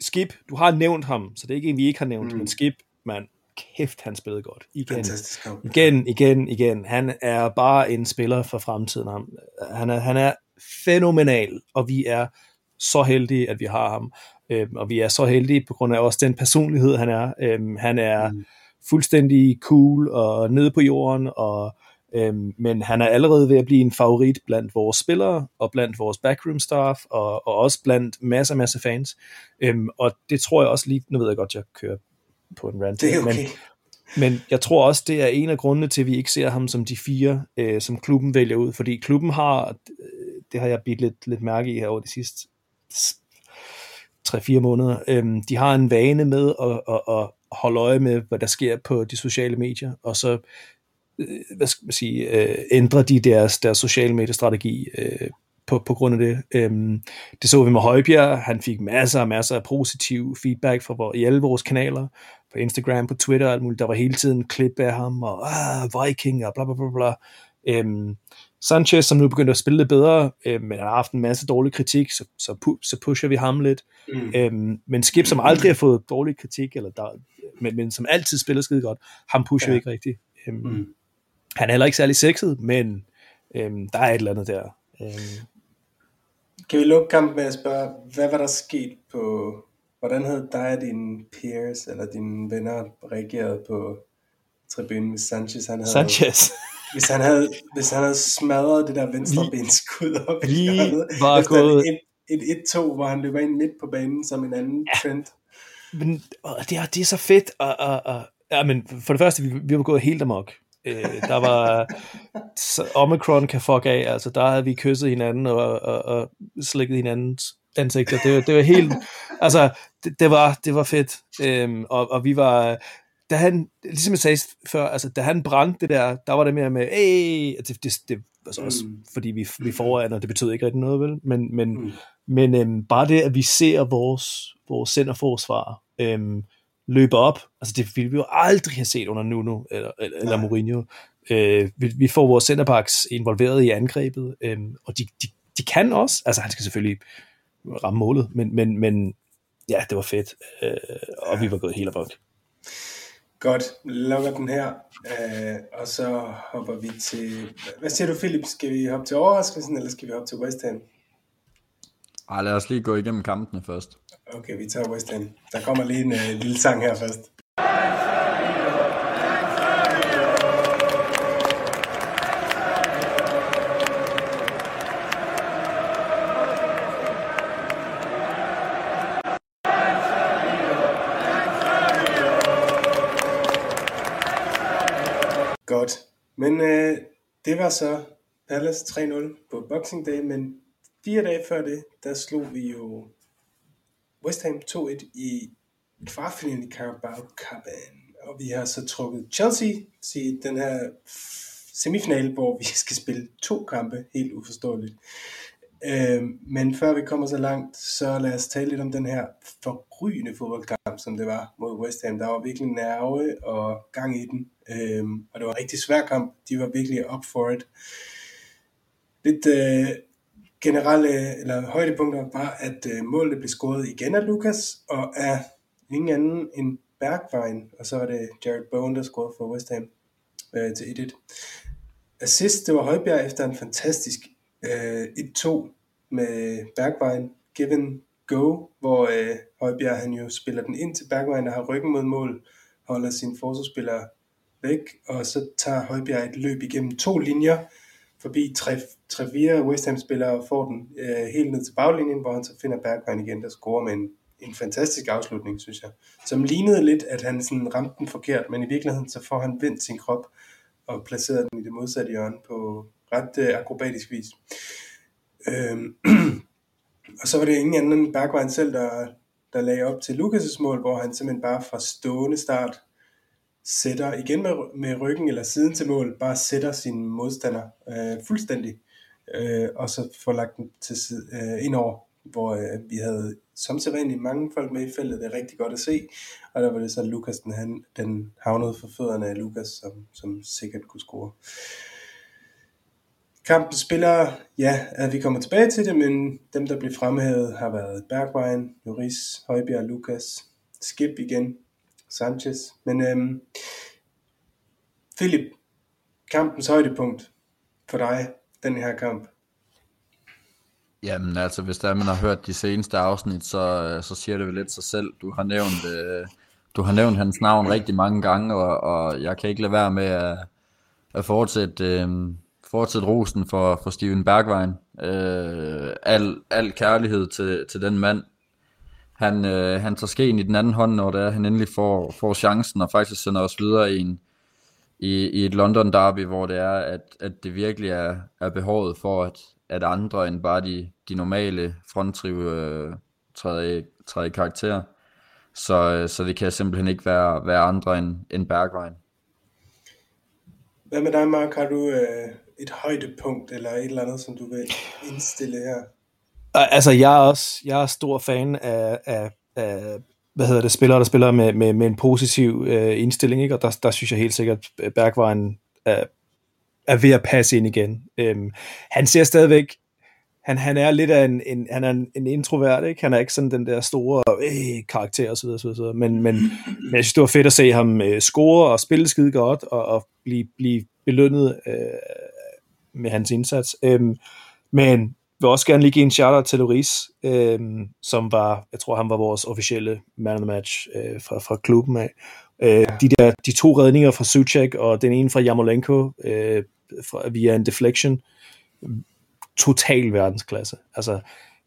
Skip, du har nævnt ham, så det er ikke en, vi ikke har nævnt, mm. men Skip, man, kæft, han spillede godt. Igen, igen, igen, igen. Han er bare en spiller for fremtiden. Han, han, er, han er fænomenal, og vi er så heldige, at vi har ham. Øhm, og vi er så heldige på grund af også den personlighed, han er. Øhm, han er mm. fuldstændig cool og nede på jorden, og Øhm, men han er allerede ved at blive en favorit blandt vores spillere, og blandt vores backroom staff, og, og også blandt masser, masser fans. Øhm, og det tror jeg også lige, nu ved jeg godt, jeg kører på en rant. Det er okay. Men, men jeg tror også, det er en af grundene til, at vi ikke ser ham som de fire, øh, som klubben vælger ud. Fordi klubben har, øh, det har jeg bidt lidt, lidt mærke i her over de sidste 3-4 måneder, øhm, de har en vane med at, at, at holde øje med, hvad der sker på de sociale medier, og så hvad skal man sige, øh, ændrer de deres, deres sociale mediestrategi øh, på, på grund af det. Øhm, det så vi med Højbjerg, han fik masser og masser af positiv feedback fra i alle vores kanaler, på Instagram, på Twitter og alt muligt. Der var hele tiden klip af ham, og ah, Viking og bla bla bla bla. Øhm, Sanchez, som nu begynder at spille lidt bedre, øh, men han har haft en masse dårlig kritik, så, så, pu- så pusher vi ham lidt. Mm. Øhm, men Skip, som aldrig har fået dårlig kritik, eller der, men, men som altid spiller skide godt, ham pusher ja. vi ikke rigtigt. Øhm, mm. Han er heller ikke særlig sexet, men øhm, der er et eller andet der. Øhm. Kan vi lukke kampen med at spørge, hvad var der sket på, hvordan havde dig og dine peers, eller dine venner reageret på tribunen, hvis Sanchez han havde... Sanchez? hvis han havde, hvis han havde smadret det der venstre benskud op i var efter gået... et, et 1-2, hvor han løber ind midt på banen som en anden ja. trend. Men det er, det er så fedt, og, og, og ja, men for det første, vi, vi var gået helt amok. Øh, der var Omicron kan fuck af, altså der havde vi kysset hinanden og, og, og slikket hinandens ansigter. Det, det var helt, altså det, det, var, det var fedt. Øhm, og, og vi var, da han, ligesom jeg sagde før, altså da han brændte det der, der var det mere med, hey, det, det, det altså også mm. fordi vi, vi foran, og det betød ikke rigtig noget, vel? Men, men, mm. men øhm, bare det, at vi ser vores, vores centerforsvar, øhm, løber op. Altså det ville vi jo aldrig have set under Nuno eller, eller, eller Mourinho. Øh, vi, vi får vores centerbacks involveret i angrebet, øh, og de, de, de kan også. Altså han skal selvfølgelig ramme målet, men, men, men ja, det var fedt, øh, og vi var gået helt amok. Godt, lukker den her, øh, og så hopper vi til... Hvad siger du, Philip? Skal vi hoppe til overraskelsen, eller skal vi hoppe til West Ham? Ej, lad os lige gå igennem kampene først. Okay, vi tager West Ham. Der kommer lige en øh, lille sang her først. Godt. Men øh, det var så Palace 3-0 på Boxing Day, men fire dage før det, der slog vi jo West Ham 2-1 i kvartfinalen i Carabao Cupen. Og vi har så trukket Chelsea til den her semifinal, hvor vi [laughs] skal spille to kampe, helt uforståeligt. Øh, men før vi kommer så langt, så lad os tale lidt om den her forrygende fodboldkamp, som det var mod West Ham. Der var virkelig nerve og gang i den, øh, og det var en rigtig svær kamp. De var virkelig up for it. Lidt øh, generelle eller højdepunkter var, at øh, målet blev scoret igen af Lukas, og af ingen anden end Bergwijn, og så var det Jared Bowen, der scorede for West Ham øh, til 1-1. Assist, det var Højbjerg efter en fantastisk øh, 1-2 med Bergwijn, given go, hvor øh, Højbjerg han jo spiller den ind til Bergwijn, der har ryggen mod mål, holder sin forsvarsspiller væk, og så tager Højbjerg et løb igennem to linjer, forbi 3-4 West Ham spillere og får den øh, helt ned til baglinjen, hvor han så finder Bergwijn igen, der scorer med en, en fantastisk afslutning, synes jeg. Som lignede lidt, at han sådan ramte den forkert, men i virkeligheden så får han vendt sin krop og placeret den i det modsatte hjørne på ret øh, akrobatisk vis. Øhm, [clears throat] og så var det ingen anden end Bergwijn selv, der, der lagde op til Lukas' mål, hvor han simpelthen bare fra stående start sætter igen med, med ryggen eller siden til mål, bare sætter sin modstander øh, fuldstændig, øh, og så får lagt den til side, øh, ind over, hvor øh, vi havde som sædvanligt mange folk med i feltet, det er rigtig godt at se, og der var det så Lukas, den, han, den havnede for fødderne af Lukas, som, som sikkert kunne score. Kampen spiller, ja, at vi kommer tilbage til det, men dem, der blev fremhævet, har været Bergwijn, Joris, Højbjerg, Lukas, Skip igen, Sanchez. Men øhm, Philip, kampens højdepunkt for dig, den her kamp. Jamen altså, hvis der man har hørt de seneste afsnit, så, så siger det vel lidt sig selv. Du har nævnt, øh, du har nævnt hans navn rigtig mange gange, og, og jeg kan ikke lade være med at, at fortsætte, øh, fortsætte rosen for, for Steven Bergwijn. Øh, al, al kærlighed til, til den mand. Han, øh, han tager skeen i den anden hånd, når det er, han endelig får, får chancen, og faktisk sender os videre i, en, i, i et London derby, hvor det er, at, at det virkelig er, er behovet for, at, at andre end bare de, de normale fronttrive øh, træder, i, træder i karakter. Så, øh, så det kan simpelthen ikke være, være andre end, end Bergvejen. Hvad med dig, Mark? Har du øh, et højdepunkt eller et eller andet, som du vil indstille her? Altså, jeg er også jeg er stor fan af, af, af hvad hedder det, spillere, der spiller med, med, med en positiv øh, indstilling, ikke? og der, der synes jeg helt sikkert, at Bergwijn er, er ved at passe ind igen. Øhm, han ser stadigvæk, han, han er lidt af en, en, han er en, en introvert, ikke? han er ikke sådan den der store øh, karakter osv., osv., osv. Men, men, men jeg synes, det var fedt at se ham øh, score og spille skide godt, og, og blive, blive belønnet øh, med hans indsats. Øhm, men vil også gerne lige give en shout-out til Loris, øh, som var, jeg tror han var vores officielle man of the match øh, fra, fra klubben af. Øh, de, der, de to redninger fra Suchek, og den ene fra Jamolenko, øh, fra, via en deflection, total verdensklasse. Altså,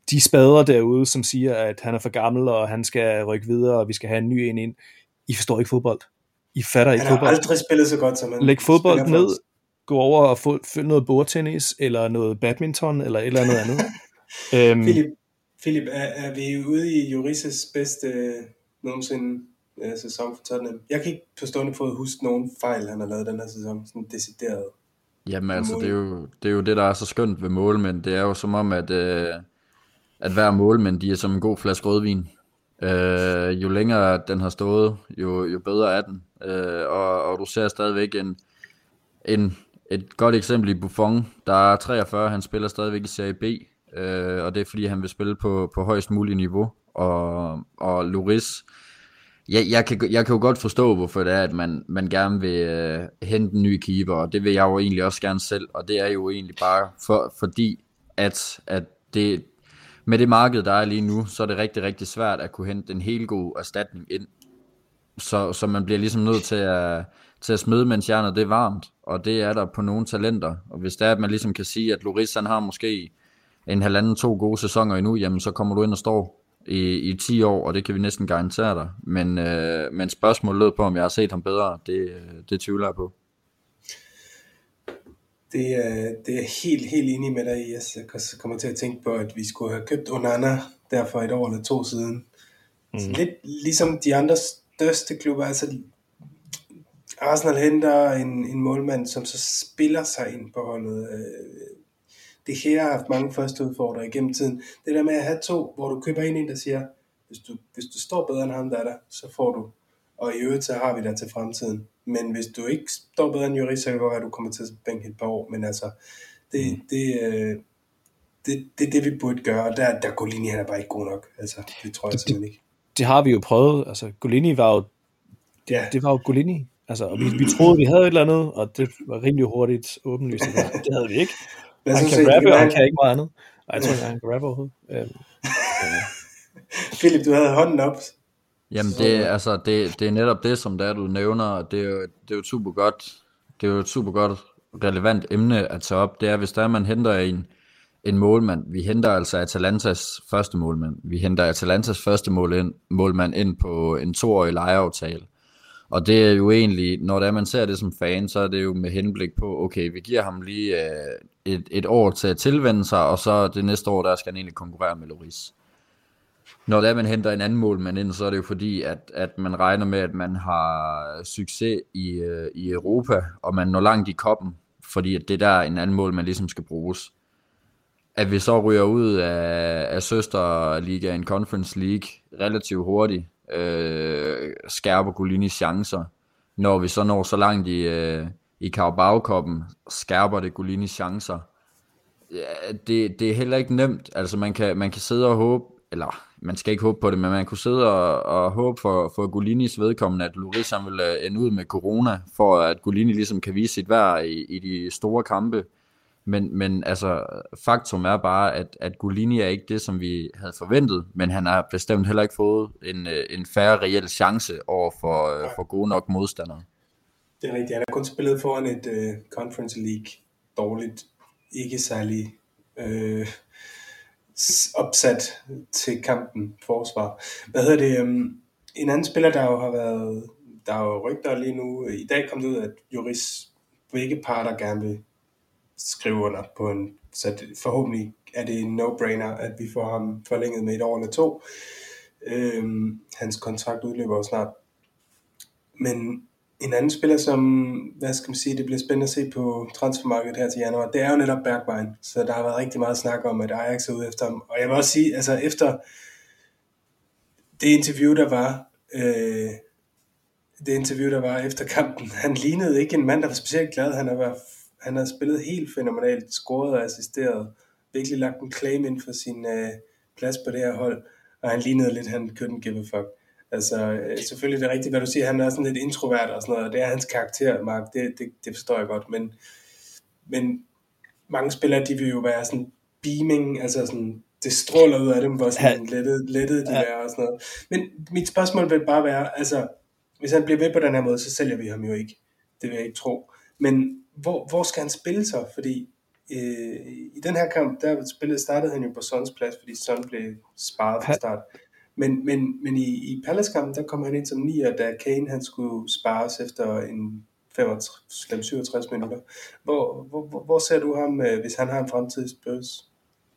de spader derude, som siger, at han er for gammel, og han skal rykke videre, og vi skal have en ny en ind. I forstår ikke fodbold. I fatter ikke fodbold. Han har aldrig spillet så godt, som han Læg fodbold ned, gå over og få, få noget bordtennis, eller noget badminton, eller et eller andet andet. [laughs] øhm, Philip, Philip er, er vi ude i Jurises bedste øh, nogensinde øh, sæson for Tottenham? Jeg kan ikke på stående fod huske nogen fejl, han har lavet den her sæson, sådan decideret. Jamen altså, det er, jo, det er jo det, der er så skønt ved målmænd. Det er jo som om, at, øh, at hver målmænd, de er som en god flaske rødvin. Øh, jo længere den har stået, jo, jo bedre er den. Øh, og, og du ser stadigvæk en, en et godt eksempel i Buffon, der er 43, han spiller stadigvæk i Serie B, øh, og det er fordi, han vil spille på, på højst mulig niveau. Og, og Loris, jeg, jeg, kan, jeg kan jo godt forstå, hvorfor det er, at man, man gerne vil øh, hente en ny keeper, og det vil jeg jo egentlig også gerne selv, og det er jo egentlig bare for, fordi, at, at det, med det marked, der er lige nu, så er det rigtig, rigtig svært at kunne hente en helt god erstatning ind. Så, så man bliver ligesom nødt til at, til at smide, mens jernet det er varmt, og det er der på nogle talenter. Og hvis det er, at man ligesom kan sige, at Loris han har måske en halvanden, to gode sæsoner endnu, jamen så kommer du ind og står i, i 10 år, og det kan vi næsten garantere dig. Men, øh, men spørgsmålet lød på, om jeg har set ham bedre, det, det tvivler jeg på. Det er, det er helt, helt enig med dig i. Jeg kommer til at tænke på, at vi skulle have købt Onana der for et år eller to siden. Mm. Så lidt ligesom de andre største klubber, altså Arsenal henter en, en målmand, som så spiller sig ind på holdet. Øh, det her har haft mange første udfordrere igennem tiden. Det der med at have to, hvor du køber ind en, der siger, hvis du, hvis du står bedre end ham, der er der, så får du. Og i øvrigt, så har vi dig til fremtiden. Men hvis du ikke står bedre end Juris, så kan det godt være, at du kommer til at bænke et par år. Men altså, det, mm. det, øh, det, det er det, vi burde gøre. Og der, der Golini, han er bare ikke god nok. Altså, det tror jeg det, simpelthen ikke. Det har vi jo prøvet. Altså, Golini var jo, ja. det var jo Golini. Altså, og vi, vi troede, vi havde et eller andet, og det var rimelig hurtigt åbenlyst. Det havde vi ikke. [laughs] Han kan rappe, og han kan ikke meget andet. Og jeg tror ikke, han kan rappe overhovedet. Øhm, [laughs] Philip, du havde hånden op. Jamen, det, altså, det, det er netop det, som der du nævner, det er jo, det er jo super godt, det er jo et super godt relevant emne at tage op, det er, hvis der er, man henter en, en målmand, vi henter altså Atalantas første målmand, vi henter Atalantas første mål ind, målmand ind på en toårig lejeaftale, og det er jo egentlig, når det er, man ser det som fan, så er det jo med henblik på, okay, vi giver ham lige øh, et, et år til at tilvende sig, og så det næste år, der skal han egentlig konkurrere med Loris. Når det er, man henter en anden målmand ind, så er det jo fordi, at, at man regner med, at man har succes i, øh, i Europa, og man når langt i koppen, fordi at det der er en anden mål, man ligesom skal bruges. At vi så ryger ud af, af søsterligaen, Conference League, relativt hurtigt, øh, skærper Golinis chancer. Når vi så når så langt i, øh, i Carabao-koppen, skærper det Golinis chancer. Ja, det, det er heller ikke nemt. Altså man kan, man kan sidde og håbe, eller man skal ikke håbe på det, men man kunne sidde og, og håbe for, for Golinis vedkommende, at Loris han vil øh, ende ud med corona, for at Golini ligesom kan vise sit værd i, i de store kampe. Men, men altså, faktum er bare, at, at Golini er ikke det, som vi havde forventet, men han har bestemt heller ikke fået en, øh, en færre reel chance over for, ja. for gode nok modstandere. Det er rigtigt. Han har kun spillet foran et uh, Conference League dårligt, ikke særlig øh, opsat til kampen forsvar. Hvad hedder det? Um, en anden spiller, der jo har været, der er jo rygter lige nu, i dag kom det ud, at Juris begge parter gerne vil skrive under på en, så det, forhåbentlig er det en no-brainer, at vi får ham forlænget med et år eller to. Øhm, hans kontrakt udløber jo snart. Men en anden spiller, som, hvad skal man sige, det bliver spændende at se på transfermarkedet her til januar, det er jo netop Bergwijn. Så der har været rigtig meget snak om, at Ajax er ude efter ham. Og jeg vil også sige, altså efter det interview, der var, øh, det interview, der var efter kampen, [laughs] han lignede ikke en mand, der var specielt glad. Han var han har spillet helt fænomenalt, scoret og assisteret, virkelig lagt en claim ind for sin øh, plads på det her hold, og han lignede lidt, han couldn't give a fuck. Altså, øh, selvfølgelig det er rigtigt, hvad du siger, han er sådan lidt introvert og sådan noget, og det er hans karakter, Mark, det, det, det forstår jeg godt, men, men mange spillere, de vil jo være sådan beaming, altså sådan, det stråler ud af dem, hvor sådan lettet, lettet de ja. er og sådan noget. Men mit spørgsmål vil bare være, altså, hvis han bliver ved på den her måde, så sælger vi ham jo ikke. Det vil jeg ikke tro. Men hvor, hvor skal han spille så? Fordi øh, i den her kamp, der spillede, startede han jo på Sons plads, fordi Son blev sparet fra start. Men, men, men i, i Palace-kampen, der kom han ind som nier, da Kane han skulle spares efter en 65, 67 minutter. Hvor, hvor, hvor, hvor ser du ham, øh, hvis han har en fremtid i Spurs?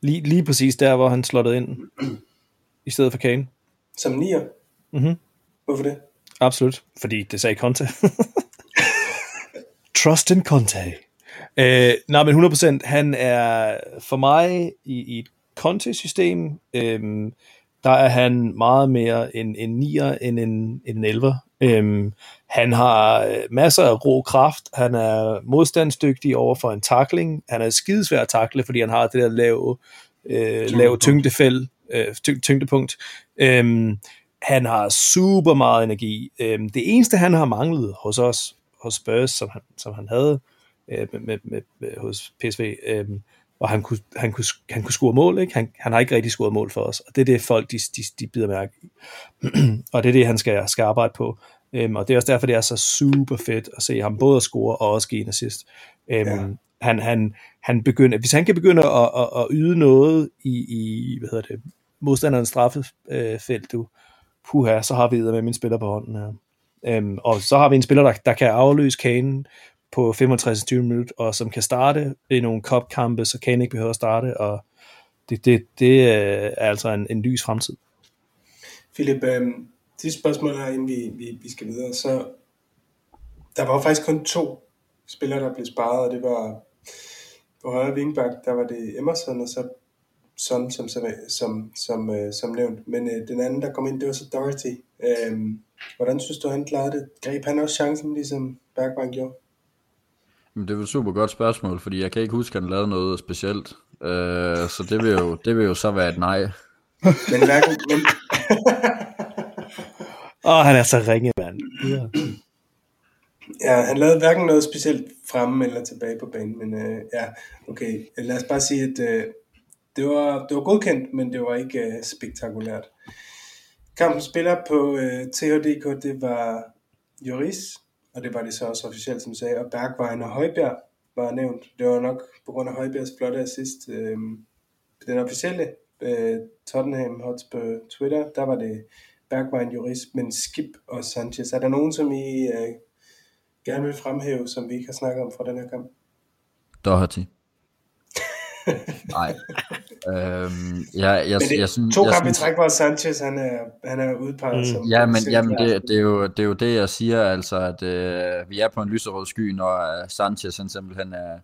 Lige, lige præcis der, hvor han slåede ind, i stedet for Kane. Som nier? Mhm. Hvorfor det? Absolut, fordi det sagde Conte. [laughs] Trust in Conte. Øh, nej, men 100%, han er for mig i, i et Conte-system, øh, der er han meget mere en, en 9'er end en, en 11'er. Øhm, han har øh, masser af rå kraft, han er modstandsdygtig over for en takling, han er skidesvær at takle, fordi han har det der lave, øh, lave tyngdefæld, øh, tyngdepunkt. Øhm, han har super meget energi. Øhm, det eneste, han har manglet hos os, hos Spurs, som han, som han havde øh, med, med, med, med, hos PSV, øh, og han kunne, han kunne, han kunne score mål, ikke? Han, han har ikke rigtig scoret mål for os, og det er det folk, de, de, de bider mærke i. [clears throat] og det er det, han skal, skal arbejde på. Øhm, og det er også derfor, det er så super fedt at se ham både at score og også give en assist. Øhm, ja. han, han, han begynder, hvis han kan begynde at, at, at yde noget i, i hvad hedder det, modstanderens straffefelt, du, puha, så har vi med min spiller på hånden her. Øhm, og så har vi en spiller, der, der kan afløse Kane på 65-20 minutter, og som kan starte i nogle kopkampe, så Kane ikke behøver at starte, og det, det, det øh, er altså en, en lys fremtid. Philip, øh, sidste spørgsmål her, inden vi, vi, vi skal videre, så der var faktisk kun to spillere, der blev sparet, og det var på højre wingback, der var det Emerson, og så Son, som, som, som, som, øh, som nævnt. Men øh, den anden, der kom ind, det var så Doherty. Øh, hvordan synes du, han klarede det? Greb han også chancen, ligesom Bergman gjorde? Men det er et super godt spørgsmål, fordi jeg kan ikke huske, at han lavede noget specielt. Øh, så det vil, jo, [laughs] det vil jo så være et nej. Men hverken... Men... [laughs] Åh, oh, han er så ringe, mand. Ja. Ja, han lavede hverken noget specielt fremme eller tilbage på banen, men øh, ja, okay. Lad os bare sige, at øh, det, var, det var godkendt, men det var ikke øh, spektakulært. Kampen spiller på øh, THDK, det var Joris, og det var det så også officielt, som sagde, og Bergvejen og Højbjerg var nævnt. Det var nok på grund af Højbjergs flotte assist. Øh, den officielle øh, Tottenham Hotspur Twitter, der var det Bergvejen, Joris, men Skip og Sanchez. Er der nogen, som I øh, gerne vil fremhæve, som vi ikke har snakket om fra den her kamp? Doherty. Nej. øhm, jeg, jeg, det, jeg, synes, to jeg kampe i træk, hvor Sanchez han er, han er udpeget mm. som... Ja, men jamen, det, det, er jo, det er jo det, jeg siger, altså, at øh, vi er på en lyserød sky, når uh, Sanchez han simpelthen er,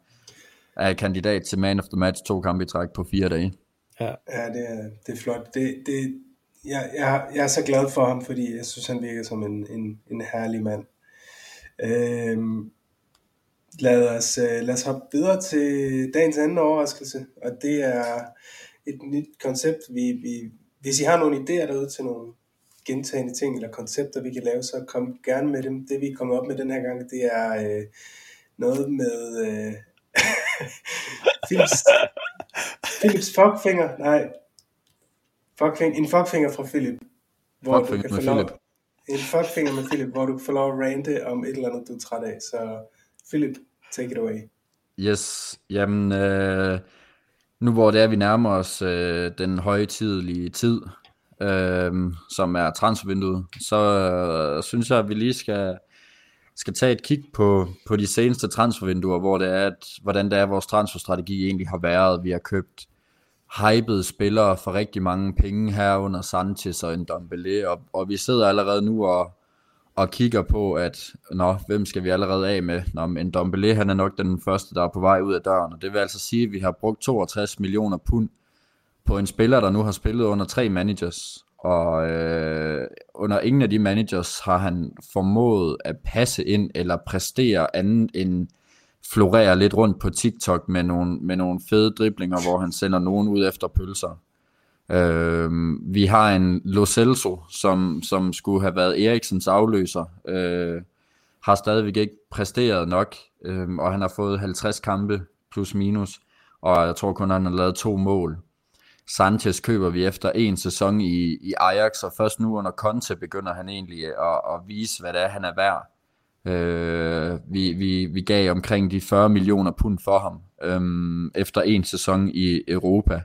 er kandidat til man of the match to kampe i træk på fire dage. Ja, ja det, er, det er flot. Det, det, jeg, jeg, jeg er så glad for ham, fordi jeg synes, han virker som en, en, en herlig mand. Øhm, lad, os, øh, lad os hoppe videre til dagens anden overraskelse, og det er et nyt koncept. Vi, vi, hvis I har nogle idéer derude til nogle gentagende ting eller koncepter, vi kan lave, så kom gerne med dem. Det vi er kommet op med den her gang, det er øh, noget med øh, [laughs] Philips, Philips fuckfinger, nej, fuckfinger, en fuckfinger fra Philip. Hvor fuckfinger du kan med Philip. En fuckfinger med Philip, hvor du kan få lov at rante om et eller andet, du er træt af. Så Philip, take it away. Yes, jamen, øh, nu hvor det er, vi nærmer os øh, den højtidlige tid, øh, som er transfervinduet, så øh, synes jeg, at vi lige skal, skal tage et kig på, på de seneste transfervinduer, hvor det er, at, hvordan det er, vores transferstrategi egentlig har været. Vi har købt hypede spillere for rigtig mange penge her under Sanchez og Ndombele, og, og vi sidder allerede nu og, og kigger på, at nå, hvem skal vi allerede af med? Nå, men Dombele, han er nok den første, der er på vej ud af døren, og det vil altså sige, at vi har brugt 62 millioner pund på en spiller, der nu har spillet under tre managers, og øh, under ingen af de managers har han formået at passe ind eller præstere andet end florerer lidt rundt på TikTok med nogle, med nogle fede driblinger, hvor han sender nogen ud efter pølser. Øh, vi har en Lo Celso, som, som skulle have været Eriksens afløser, øh, har stadigvæk ikke præsteret nok, øh, og han har fået 50 kampe plus minus, og jeg tror kun, han har lavet to mål. Sanchez køber vi efter en sæson i, i Ajax, og først nu under Conte begynder han egentlig at, at vise, hvad det er, han er værd. Øh, vi, vi, vi gav omkring de 40 millioner pund for ham øh, efter en sæson i Europa.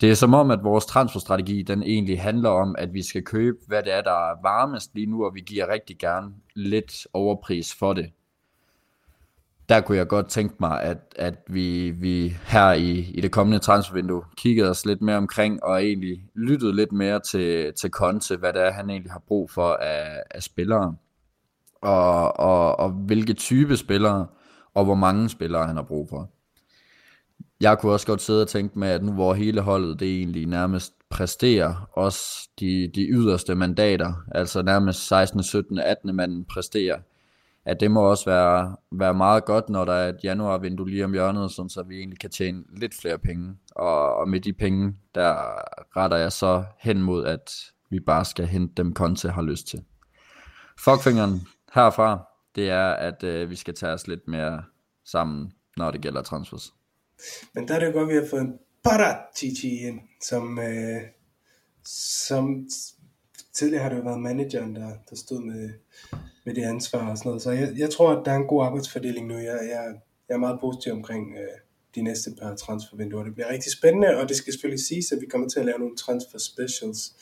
Det er som om, at vores transferstrategi, den egentlig handler om, at vi skal købe, hvad det er, der er varmest lige nu, og vi giver rigtig gerne lidt overpris for det. Der kunne jeg godt tænke mig, at, at vi, vi her i, i det kommende transfervindue kiggede os lidt mere omkring, og egentlig lyttede lidt mere til, til Conte, hvad det er, han egentlig har brug for af, af spillere og, og, og hvilke type spillere, og hvor mange spillere han har brug for. Jeg kunne også godt sidde og tænke med, at nu hvor hele holdet det egentlig nærmest præsterer, også de, de yderste mandater, altså nærmest 16, 17, 18 manden præsterer, at det må også være, være meget godt, når der er et januarvindue lige om hjørnet, sådan så vi egentlig kan tjene lidt flere penge. Og, og med de penge, der retter jeg så hen mod, at vi bare skal hente dem, Conte har lyst til. Fuckfingeren, herfra, det er, at øh, vi skal tage os lidt mere sammen, når det gælder transfers. Men der er det jo godt, at vi har fået en Paratici ind, som, øh, som tidligere har det jo været manageren, der, der stod med, med det ansvar og sådan noget. Så jeg, jeg tror, at der er en god arbejdsfordeling nu. Jeg, jeg, jeg er meget positiv omkring øh, de næste par transfervinduer. Det bliver rigtig spændende, og det skal selvfølgelig siges, at vi kommer til at lave nogle transfer specials.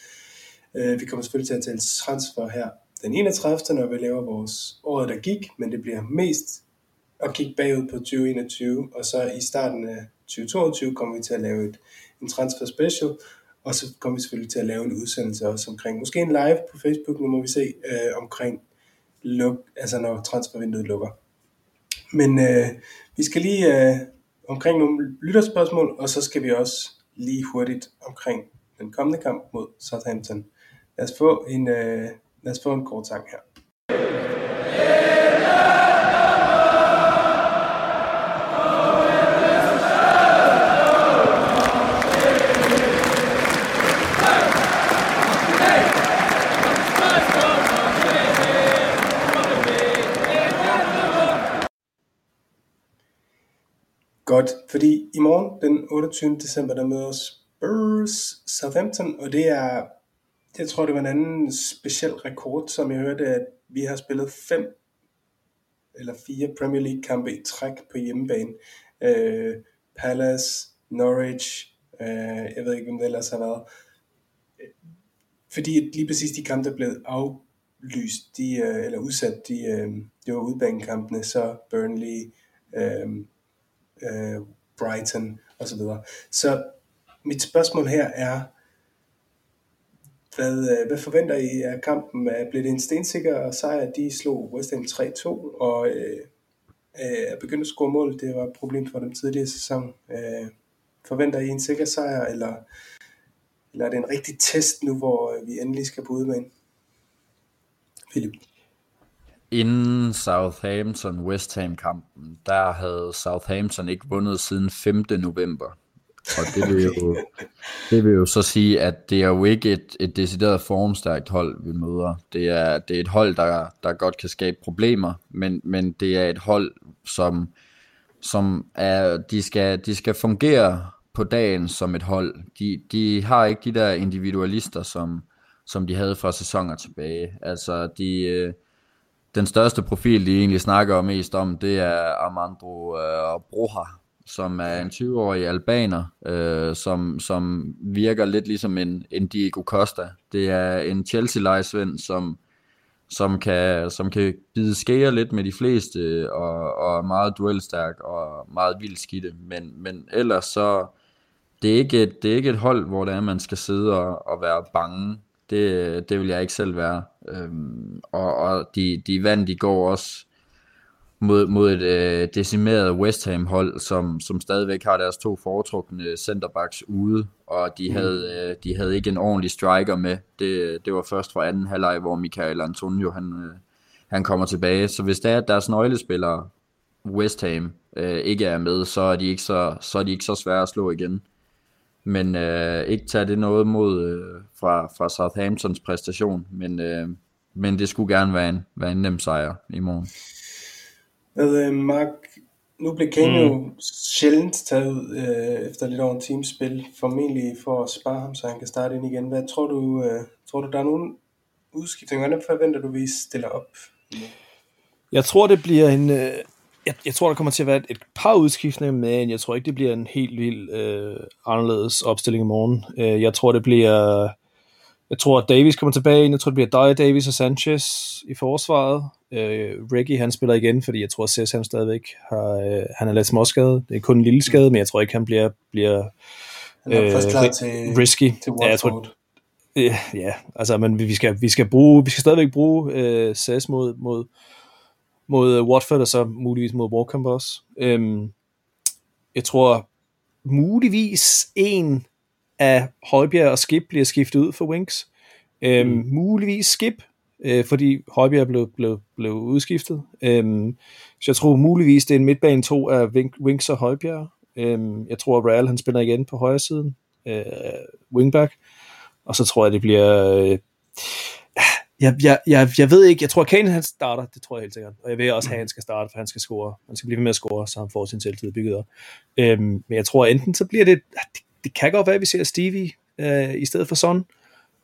Øh, vi kommer selvfølgelig til at tale transfer her den 31. når vi laver vores året, der gik, men det bliver mest at kigge bagud på 2021, og så i starten af 2022 kommer vi til at lave et, en transfer special, og så kommer vi selvfølgelig til at lave en udsendelse også omkring, måske en live på Facebook, nu må vi se, øh, omkring luk, altså når transfervinduet lukker. Men øh, vi skal lige øh, omkring nogle lytterspørgsmål, og så skal vi også lige hurtigt omkring den kommende kamp mod Southampton. Lad os få en, øh, lad os få en kort sang her. Den 28. december, der møder Spurs Southampton, og det er, jeg tror det var en anden speciel rekord, som jeg hørte, at vi har spillet fem eller fire Premier League kampe i træk på hjemmebane. Øh, Palace, Norwich, øh, jeg ved ikke, hvem det ellers har været. Fordi lige præcis de kampe, der blev aflyst, de, øh, eller udsat, de, øh, det var udbanekampene, så Burnley, øh, øh, Brighton og Så, så mit spørgsmål her er, hvad, øh, hvad forventer I af kampen? Bliver det en stensikker sejr? De slog West Ham 3-2 og øh, øh, begyndte at score mål. Det var et problem for dem tidligere sæson. Øh, forventer I en sikker sejr, eller, eller er det en rigtig test nu, hvor øh, vi endelig skal på udebane? Philip? Inden Southampton West Ham kampen, der havde Southampton ikke vundet siden 5. november. Og det vil jo, det vil jo så sige, at det er jo ikke et, et decideret formstærkt hold, vi møder. Det er, det er et hold, der, der godt kan skabe problemer, men, men det er et hold, som, som er, de, skal, de skal fungere på dagen som et hold. De, de har ikke de der individualister, som, som de havde fra sæsoner tilbage. Altså, de, øh, den største profil, de egentlig snakker mest om, det er Armando øh, Broha, som er en 20-årig albaner, øh, som, som virker lidt ligesom en, en Diego Costa. Det er en Chelsea-lejesvend, som, som, kan, som kan bide skære lidt med de fleste, og, og er meget duelstærk og meget vildskidte. Men, men ellers så, det er, ikke et, det er ikke et hold, hvor det er, man skal sidde og, og være bange. Det, det vil jeg ikke selv være. Øhm, og og de, de vandt i går også mod, mod et øh, decimeret West Ham hold, som, som stadigvæk har deres to foretrukne centerbacks ude, og de, mm. havde, øh, de havde ikke en ordentlig striker med. Det, det var først fra anden halvleg, hvor Michael Antonio han, øh, han kommer tilbage. Så hvis det er, at deres nøglespillere West Ham øh, ikke er med, så er, de ikke så, så er de ikke så svære at slå igen. Men øh, ikke tage det noget mod øh, fra, fra Southamptons præstation, men, øh, men det skulle gerne være en, være en nem sejr i morgen. Hvad, øh, Mark, nu blev Kane mm. jo sjældent taget ud øh, efter lidt over en teams spil, formentlig for at spare ham, så han kan starte ind igen. Hvad tror du, øh, tror du der er nogen udskiftninger? Hvordan forventer du, vi stiller op? Jeg tror, det bliver en... Øh, jeg, jeg tror, der kommer til at være et, et par udskiftninger, men jeg tror ikke, det bliver en helt vild øh, anderledes opstilling i morgen. Øh, jeg tror, det bliver... Jeg tror, at Davis kommer tilbage ind. Jeg tror, det bliver Dyer, Davis og Sanchez i forsvaret. Øh, Reggie, han spiller igen, fordi jeg tror, at Cess, han stadigvæk har, øh, han er lidt småskadet. Det er kun en lille skade, men jeg tror ikke, han bliver, bliver øh, til, risky. Til ja, jeg tror, ja, ja, altså, men vi skal, vi skal bruge, vi skal stadigvæk bruge øh, Cess mod, mod, mod Watford, og så muligvis mod Walkamp også. Øhm, jeg tror muligvis en af Højbjerg og Skip bliver skiftet ud for Winks. Øhm, mm. Muligvis Skip, øh, fordi Højbjerg blev, blev, blev udskiftet. Øhm, så jeg tror muligvis, det er en midtbane to af Winks og Højbjerg. Øhm, jeg tror, at Real han spiller igen på højre siden, øh, wingback. Og så tror jeg, det bliver... Øh, jeg, jeg, jeg, jeg ved ikke, jeg tror, Kane han starter, det tror jeg helt sikkert. Og jeg vil også have, at han skal starte, for han skal score. Han skal blive ved med at score, så han får sin selvtid bygget op. Øhm, men jeg tror, enten så bliver det, det, det kan godt være, at vi ser Stevie øh, i stedet for Son.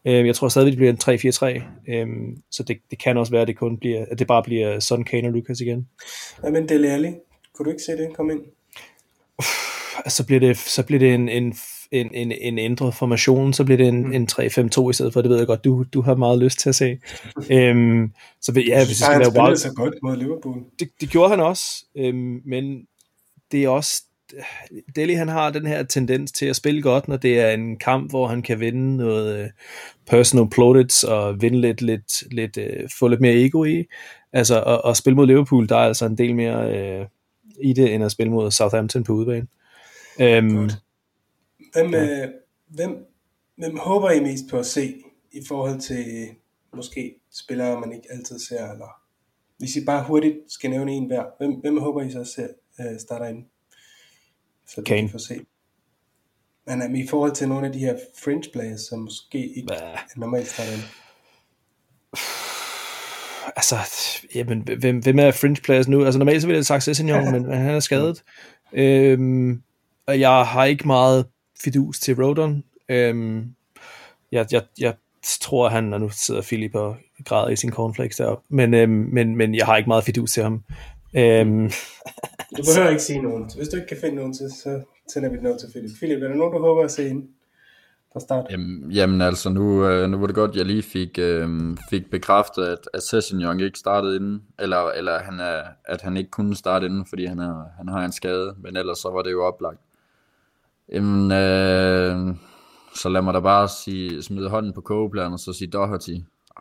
Øhm, jeg tror stadig, det bliver en 3-4-3. Øhm, så det, det kan også være, at det, kun bliver, at det bare bliver Son, Kane og Lucas igen. Ja, men det er ærligt. Kunne du ikke se det komme ind? Uff, altså, så bliver det, så bliver det en, en en, en, en ændret formation, så bliver det en, mm. en 3-5-2 i stedet for, det ved jeg godt, du, du har meget lyst til at se. øhm, så ja, hvis det skal være wild... så godt mod Liverpool. Det, det gjorde han også, øhm, men det er også Deli han har den her tendens til at spille godt, når det er en kamp, hvor han kan vinde noget uh, personal plaudits og vinde lidt, lidt, lidt uh, få lidt mere ego i. Altså at, at spille mod Liverpool, der er altså en del mere uh, i det, end at spille mod Southampton på udebane. Øhm, Godt. Hvem, ja. øh, hvem, hvem håber I mest på at se i forhold til måske spillere, man ikke altid ser? Eller hvis I bare hurtigt skal nævne en hver, hvem, hvem håber I så ser, øh, starter ind? Så Kane. kan se. Men um, i forhold til nogle af de her fringe players, som måske ikke er normalt starter ind. altså, jamen, hvem, hvem er fringe players nu? Altså normalt så ville jeg have sagt Sessignon, men men han er skadet. Øhm, og jeg har ikke meget fidus til Rodon. Øhm, jeg, jeg, jeg tror, han, og nu sidder Philip og græder i sin cornflakes deroppe, men, øhm, men, men jeg har ikke meget fidus til ham. Øhm, Du behøver [laughs] ikke sige nogen. Hvis du ikke kan finde nogen til, så sender vi det noget til Philip. Philip, er der nogen, du håber at se ind fra start? Jamen, jamen altså, nu, øh, nu var det godt, jeg lige fik, øh, fik bekræftet, at, at Sessignon ikke startede inden, eller, eller han er, at han ikke kunne starte inden, fordi han, er, han har en skade, men ellers så var det jo oplagt. Jamen, øh, så lad mig da bare sige, smide hånden på kogepladen og så sige Doherty.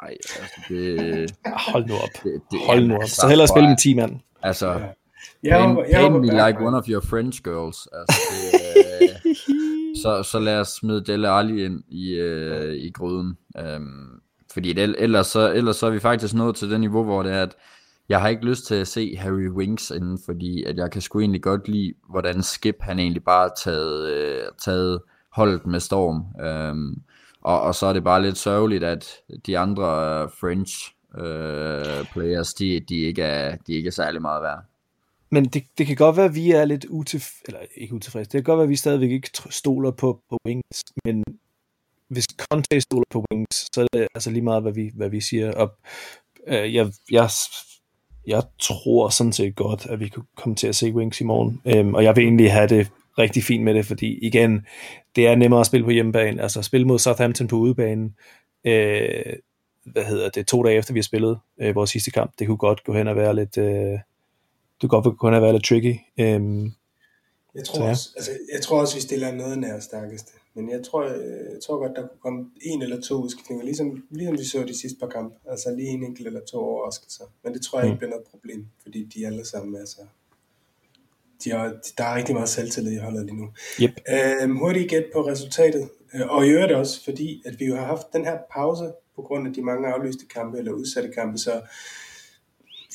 Ej, altså det... [laughs] hold nu op. det, det Hold nu op. altså, Så hellere spille med 10 mand. Altså, Jeg paint, håber, jeg håber like one of your French girls. Altså, det, [laughs] øh, så, så lad os smide Dele Alli ind i, øh, i gryden. Øhm, fordi det, ellers, så, ellers så er vi faktisk nået til det niveau, hvor det er, at jeg har ikke lyst til at se Harry Winks inden, fordi at jeg kan sgu egentlig godt lide, hvordan Skip han egentlig bare har taget, øh, taget holdet med storm. Øhm, og, og så er det bare lidt sørgeligt, at de andre øh, French øh, players, de, de, ikke er, de ikke er særlig meget værd. Men det, det kan godt være, at vi er lidt utilf eller ikke utilfredse. Det kan godt være, at vi stadigvæk ikke stoler på, på Wings, men hvis Conte stoler på Wings, så er det altså lige meget, hvad vi, hvad vi siger. Og, øh, jeg, jeg, jeg tror sådan set godt, at vi kunne komme til at se Wings i morgen. Øhm, og jeg vil egentlig have det rigtig fint med det, fordi igen, det er nemmere at spille på hjemmebane. Altså spille mod Southampton på udebanen, øh, hvad hedder det, to dage efter vi har spillet øh, vores sidste kamp, det kunne godt gå hen og være lidt... Øh, det kunne godt kunne have været lidt tricky. Øhm, Jeg Så tror, ja. også, altså, jeg tror også, vi stiller noget nær stærkeste. Men jeg tror, jeg, tror godt, der kunne komme en eller to udskiftninger, ligesom, ligesom vi så de sidste par kampe. Altså lige en enkelt eller to overraskelser. Men det tror jeg ikke Mm. bliver noget problem, fordi de alle sammen er så... De har, der er rigtig meget selvtillid i holdet lige nu. Yep. Øhm, hurtigt gæt på resultatet. Øh, Og i øvrigt også, fordi at vi jo har haft den her pause på grund af de mange aflyste kampe eller udsatte kampe, så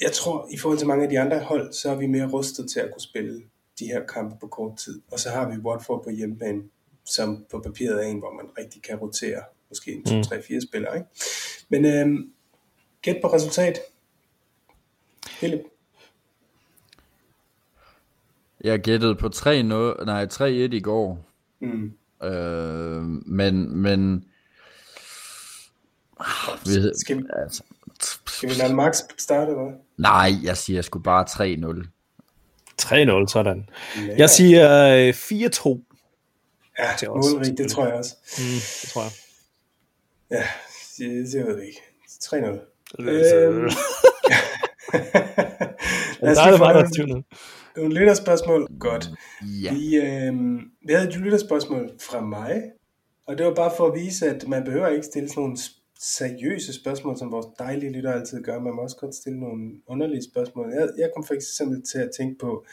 jeg tror, i forhold til mange af de andre hold, så er vi mere rustet til at kunne spille de her kampe på kort tid. Og så har vi Watford på hjemmebane, som på papiret er en, hvor man rigtig kan rotere måske en 2, Mm. 3, 4 spillere. Ikke? Men øhm, gæt på resultat. Philip. Jeg gættede på 3 nej, 3-1 i går. Mm. Øh, men, men... Vi, Skal vi, altså, skal vi lade Max starte, eller nej, jeg siger sgu bare 3-0. 3-0, sådan. Ja. Jeg siger øh, 4-2. Ja, til os. målrigt, det tror jeg også. Mm, det tror jeg. Ja, det, det ved jeg ikke. 3-0. Altså, Øhm. [laughs] Lad os der er lige det få er nogle, nogle lytterspørgsmål. Godt. Ja. Vi, øh, vi havde et lytterspørgsmål fra mig, og det var bare for at vise, at man behøver ikke stille sådan nogle seriøse spørgsmål, som vores dejlige lytter altid gør. Man må også godt stille nogle underlige spørgsmål. Jeg, jeg kom for eksempel til at tænke på,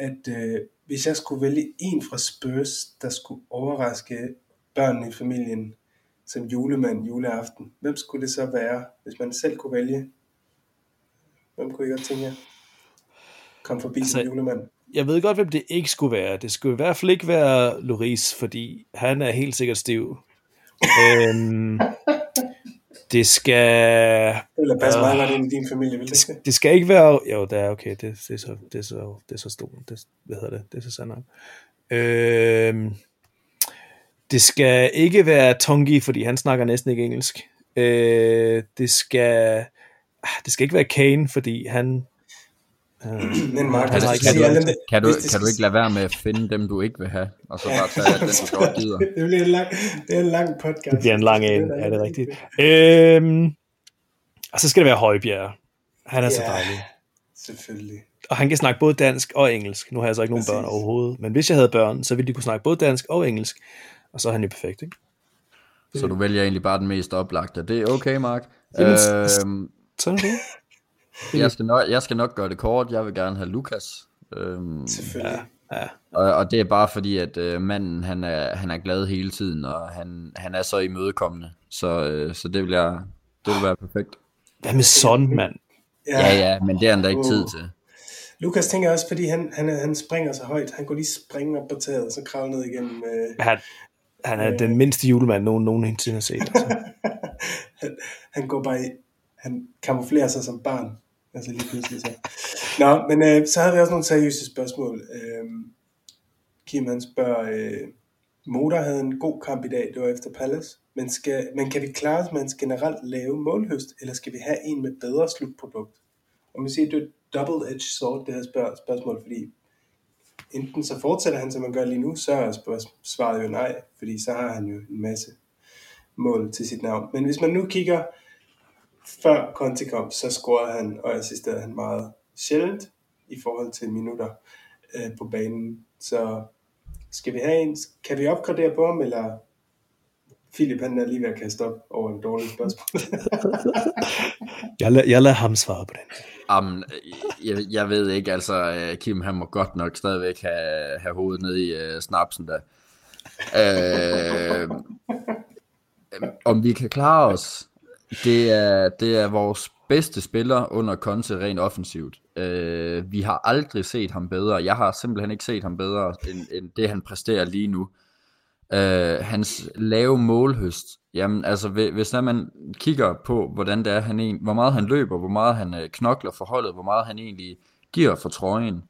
at øh, hvis jeg skulle vælge en fra Spurs, der skulle overraske børnene i familien som julemand juleaften, hvem skulle det så være, hvis man selv kunne vælge? Hvem kunne I godt tænke jer? Kom forbi altså, som julemand. Jeg ved godt, hvem det ikke skulle være. Det skulle i hvert fald ikke være Loris, fordi han er helt sikkert stiv. [laughs] øhm, det skal... Eller pas Øh, meget godt ind i din familie, vil det ikke? Det skal ikke være... Jo, det er okay. Det, det, er, så, det, er, så, det er så stort. Det, hvad hedder det? Det er så sandt nok. Øhm, det skal ikke være Tongi, fordi han snakker næsten ikke engelsk. Øh, det skal... ah, Det skal ikke være Kane, fordi han... Øh, Men Mark, Kan, hvis du, du kan, du, dem, kan, du, kan du ikke lade være med at finde dem, du ikke vil have, og så bare tage den, du godt gider? [laughs] det bliver en lang, det er en lang podcast. Det bliver en lang en, er det rigtigt? Øhm, og så skal det være Højbjerg. Han er så Ja. dejlig. Selvfølgelig. Og han kan snakke både dansk og engelsk. Nu har jeg så ikke nogen Præcis. børn overhovedet. Men hvis jeg havde børn, så ville de kunne snakke både dansk og engelsk. Og så er han jo perfekt, ikke? Så du vælger egentlig bare den mest oplagte. Det er okay, Mark. Jamen, Øhm, Sådan er det. Jeg, skal nok, jeg skal nok gøre det kort. Jeg vil gerne have Lukas. Øhm, Selvfølgelig. Ja. og, og det er bare fordi, at øh, manden, han er, han er glad hele tiden, og han, han er så imødekommende. Så, øh, så det, vil jeg, det vil være perfekt. Hvad med Son, mand? Ja, ja, men det er han da ikke tid til. Lukas tænker også, fordi han, han, han springer så højt. Han kunne lige springe op på taget, og så kravle ned igennem. Øh, Han, han er den mindste julemand, nogen nogensinde har set. Altså. [laughs] han, han går bare i, han kamuflerer sig som barn. Altså lige pludselig så. Nå, men øh, så havde vi også nogle seriøse spørgsmål. Øh, Kim han spørger, øh, Motor havde en god kamp i dag, det var efter Palace, men, skal, men kan vi klare os med hans generelt lave målhøst, eller skal vi have en med bedre slutprodukt? Og man siger, det er double-edged sword, det her spørg, spørgsmål, fordi enten så fortsætter han, som man gør lige nu, så er svaret jo nej, fordi så har han jo en masse mål til sit navn. Men hvis man nu kigger før Conte kom, så scorede han og assisterede han meget sjældent i forhold til minutter øh, på banen. Så skal vi have en, kan vi opgradere på ham, eller Philip han er lige ved at kaste op over en dårlig spørgsmål. [laughs] Jeg, la- jeg lader ham svare på den. Jamen, jeg, jeg ved ikke, altså øh, Kim han må godt nok stadigvæk have, have hovedet nede i uh, snapsen der. Øh, [laughs] om vi kan klare os, det er, det er vores bedste spiller under Conte rent offensivt. Øh, vi har aldrig set ham bedre. Jeg har simpelthen ikke set ham bedre, end, end det han præsterer lige nu. Øh, hans lave målhøst, jamen altså hvis når man kigger på, hvordan det er, han en, hvor meget han løber, hvor meget han øh, knokler for holdet, hvor meget han egentlig giver for trøjen,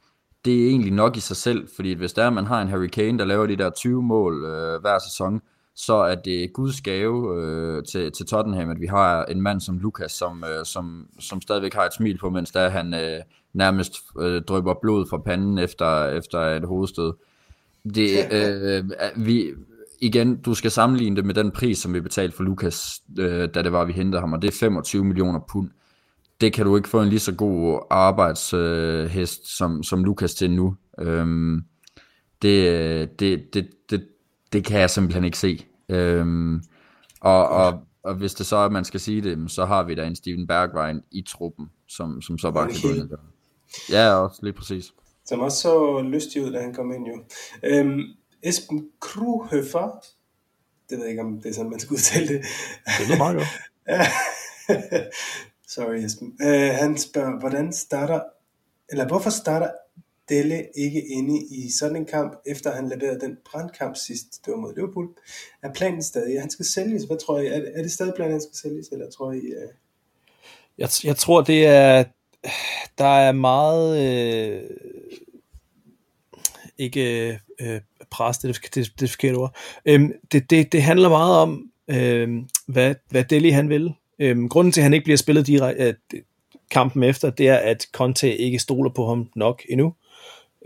det er egentlig nok i sig selv, fordi hvis der man har en Harry Kane, der laver de der 20 mål øh, hver sæson, så er det Guds gave øh, til, til Tottenham, at vi har en mand som Lukas, som, øh, som, som stadigvæk har et smil på, mens der han øh, nærmest øh, drøber blod fra panden efter, efter et hovedstød. Det, øh, vi, igen, du skal sammenligne det med den pris, som vi betalte for Lukas, øh, da det var, vi hentede ham, og det er 25 millioner pund. Det kan du ikke få en lige så god arbejdshest øh, som, som Lukas til nu. Øhm, det, det, det, det, det kan jeg simpelthen ikke se. Øhm, og, og, og hvis det så er, at man skal sige det, så har vi da en Steven Bergwijn i truppen, som, som så bare Og kan gå ind. Ja, også lige præcis. som også så lystig ud, da han kom ind jo. Øhm, Esben Kruhøfer, det ved jeg ikke, om det er sådan, man skal udtale det. Det lyder meget godt. [laughs] Sorry Esben. Øh, han spørger, hvordan starter, eller hvorfor starter Delle ikke inde i sådan en kamp, efter han leverede den brandkamp sidst, det var mod Liverpool. Er planen stadig, at han skal sælges? Hvad tror I? Er, er det stadig planen, at han skal sælges, eller tror I... Uh... Jeg, jeg tror, det er... Der er meget... Øh, ikke øh, pres, det er det, det, det forkerte ord. Øhm, det, det, det handler meget om, øh, hvad, hvad Deli han vil. Øhm, grunden til, at han ikke bliver spillet direkte øh, kampen efter, det er, at Conte ikke stoler på ham nok endnu.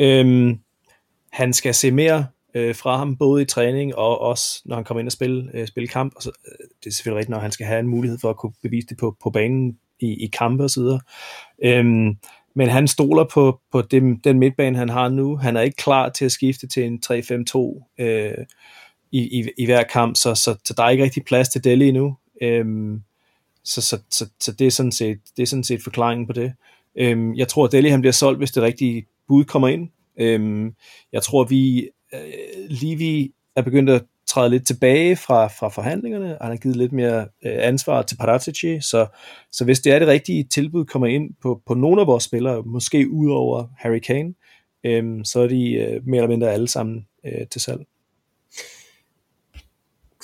Øhm, han skal se mere øh, fra ham, både i træning og også, når han kommer ind og spille, øh, spille kamp. Og så, øh, det er selvfølgelig rigtigt, når han skal have en mulighed for at kunne bevise det på, på banen i, i kampe og så videre. Øhm, men han stoler på, på den, den midtbane, han har nu. Han er ikke klar til at skifte til en 3-5-2 øh, i, i, i hver kamp, så, så, så der er ikke rigtig plads til Delhi endnu. Øhm, så, så, så, så det, er sådan set, det er sådan set forklaringen på det. Øhm, jeg tror, at Delhi han bliver solgt, hvis det rigtige bud kommer ind. Øhm, jeg tror, vi øh, lige vi er begyndt at træde lidt tilbage fra, fra forhandlingerne, og han har givet lidt mere øh, ansvar til Paratici, så, så hvis det er det rigtige tilbud kommer ind på, på nogle af vores spillere, måske ud over Harry Kane, øh, så er de øh, mere eller mindre alle sammen øh, til salg.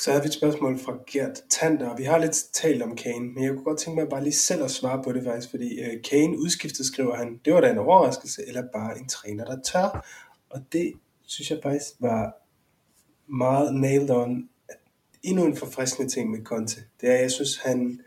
Så havde vi et spørgsmål fra Gert Tander, og vi har lidt talt om Kane, men jeg kunne godt tænke mig bare lige selv at svare på det faktisk, fordi øh, Kane udskiftet, skriver han, det var da en overraskelse, eller bare en træner, der tør. Og det synes jeg faktisk var meget nailed on. Endnu en forfriskende ting med Conte, det er, jeg synes, han,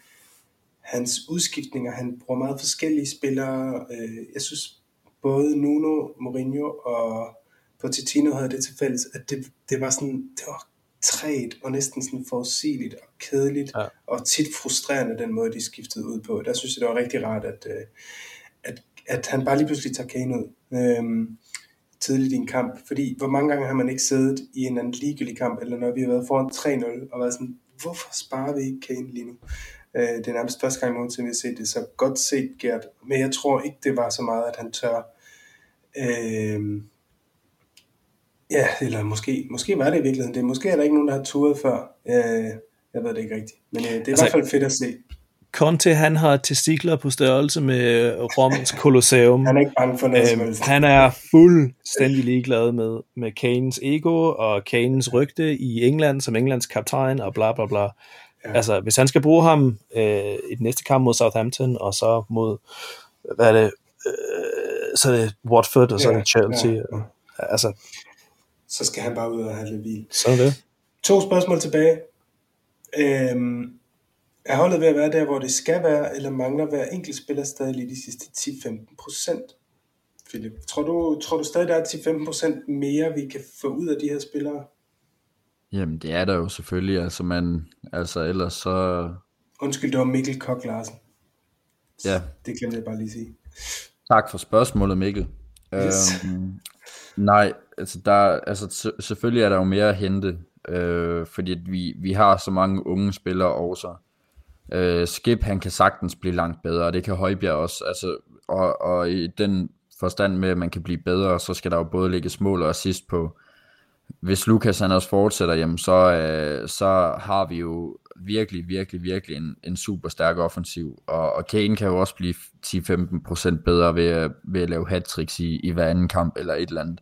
hans udskiftninger, han bruger meget forskellige spillere. Øh, Jeg synes, både Nuno, Mourinho og Pochettino havde det til fælles, at det, det var sådan, det var træt og næsten sådan forudsigeligt og kedeligt, Ja. og tit frustrerende den måde, de skiftede ud på. Der synes jeg, det var rigtig rart, at, øh, at, at han bare lige pludselig tager Kane ud øhm, tidligt i en kamp. Fordi hvor mange gange har man ikke siddet i en anden ligegyldig kamp, eller når vi har været foran 3-0, og været sådan, hvorfor sparer vi ikke Kane lige nu? Øh, det er nærmest første gang nogensinde, vi har set det, så godt set Gert. Men jeg tror ikke, det var så meget, at han tør Øh, ja, eller måske, måske var det i virkeligheden det. Måske er der ikke nogen, der har turet før. Øh, jeg ved det ikke rigtigt. Men øh, det er altså, i hvert fald fedt at se. Conte, han har testikler på størrelse med Roms Colosseum. Han er ikke bange for noget øhm, Han er fuldstændig ligeglad med, med Kanes ego og Kanes rygte i England som Englands kaptajn og bla bla bla. Ja. Altså, hvis han skal bruge ham øh, i den næste kamp mod Southampton, og så mod, hvad er det, øh, så er det Watford, og så ja, er det Chelsea. Ja, ja. Altså, så skal han bare ud og have lidt hvil. Så er det. To spørgsmål tilbage. Øhm, er holdet ved at være der, hvor det skal være, eller mangler hver enkelt spiller stadig lige de sidste 10-15 procent? Philip, tror du, tror du stadig, der er 10-15 procent mere, vi kan få ud af de her spillere? Jamen, det er der jo selvfølgelig. Altså, man, altså ellers så... Undskyld, det var Mikkel Kok Larsen. Ja. Det glemte jeg bare lige sige. Tak for spørgsmålet, Mikkel. Yes. Øhm, nej, altså, der, altså selvfølgelig er der jo mere at hente, øh, fordi vi, vi har så mange unge spillere også. Øh, Skip, han kan sagtens blive langt bedre, og det kan Højbjerg også. Altså, og, og i den forstand med, at man kan blive bedre, så skal der jo både ligge mål og assist på. Hvis Lukas han også fortsætter, jamen så, øh, så har vi jo virkelig, virkelig, virkelig en, en super stærk offensiv. Og, og Kane kan jo også blive 10-15% bedre ved, ved at lave hat i, i hver anden kamp eller et eller andet.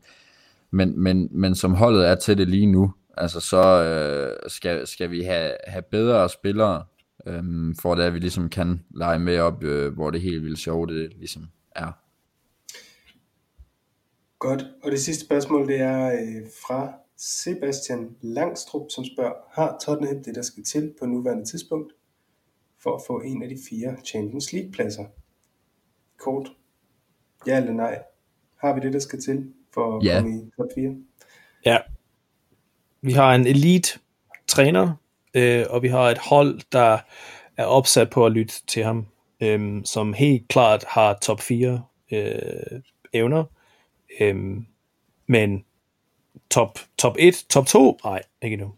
Men, men, men som holdet er til det lige nu, altså så øh, skal, skal vi have, have bedre spillere, øh, for at vi ligesom kan lege med op, øh, hvor det helt vildt sjovt det ligesom er. Godt, og det sidste spørgsmål det er øh, fra Sebastian Langstrup, som spørger, har Tottenham det, der skal til på nuværende tidspunkt, for at få en af de fire Champions League-pladser? Kort. Ja eller nej? Har vi det, der skal til for at ja. komme i top 4? Ja. Vi har en elite træner, øh, og vi har et hold, der er opsat på at lytte til ham, øh, som helt klart har top 4 øh, evner, øh, men top, top 1, top 2, nej, ikke nu.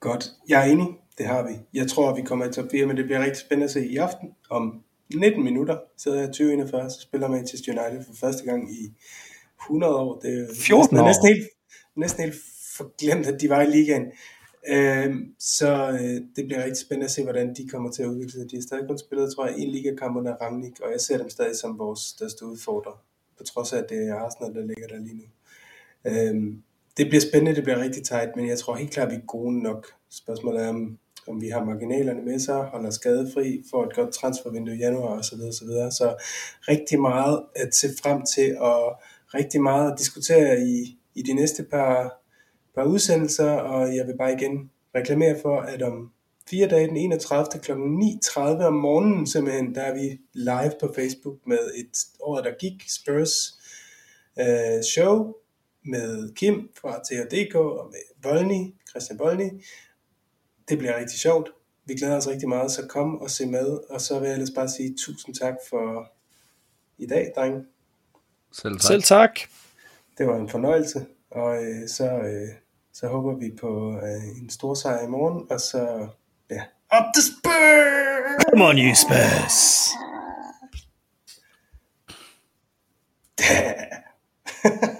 Godt, jeg er enig, det har vi. Jeg tror, vi kommer i top 4, men det bliver rigtig spændende at se i aften. Om 19 minutter sidder jeg 2041, så spiller Manchester United for første gang i 100 år. Det er 14 år. næsten helt, næsten helt forglemt, at de var i ligaen. Øh, så øh, det bliver rigtig spændende at se, hvordan de kommer til at udvikle sig. De har stadig kun spillet, tror jeg, en ligakamp under Rangnick, og jeg ser dem stadig som vores største udfordrer, på trods af, at det er Arsenal, der ligger der lige nu. Øh, det bliver spændende, det bliver rigtig tight, men jeg tror helt klart, at vi er gode nok. Spørgsmålet er, om, om vi har marginalerne med sig, holder skadefri, får et godt transfervindue i januar osv. Så, Så, så rigtig meget at se frem til, og rigtig meget at diskutere i, i de næste par, par udsendelser, og jeg vil bare igen reklamere for, at om fire dage den 31. kl. 9.30 om morgenen simpelthen, der er vi live på Facebook med et år, der gik Spurs øh, show med Kim fra THDK og med Volny, Christian Volny. Det bliver rigtig sjovt. Vi glæder os rigtig meget, så kom og se med, og så vil jeg ellers bare sige tusind tak for i dag, dreng. Selv tak. Selv tak. Det var en fornøjelse, og øh, så, øh, så håber vi på øh, en stor sejr i morgen, og så, ja, up the Spurs! Come on, you Spurs! Spurs! [laughs]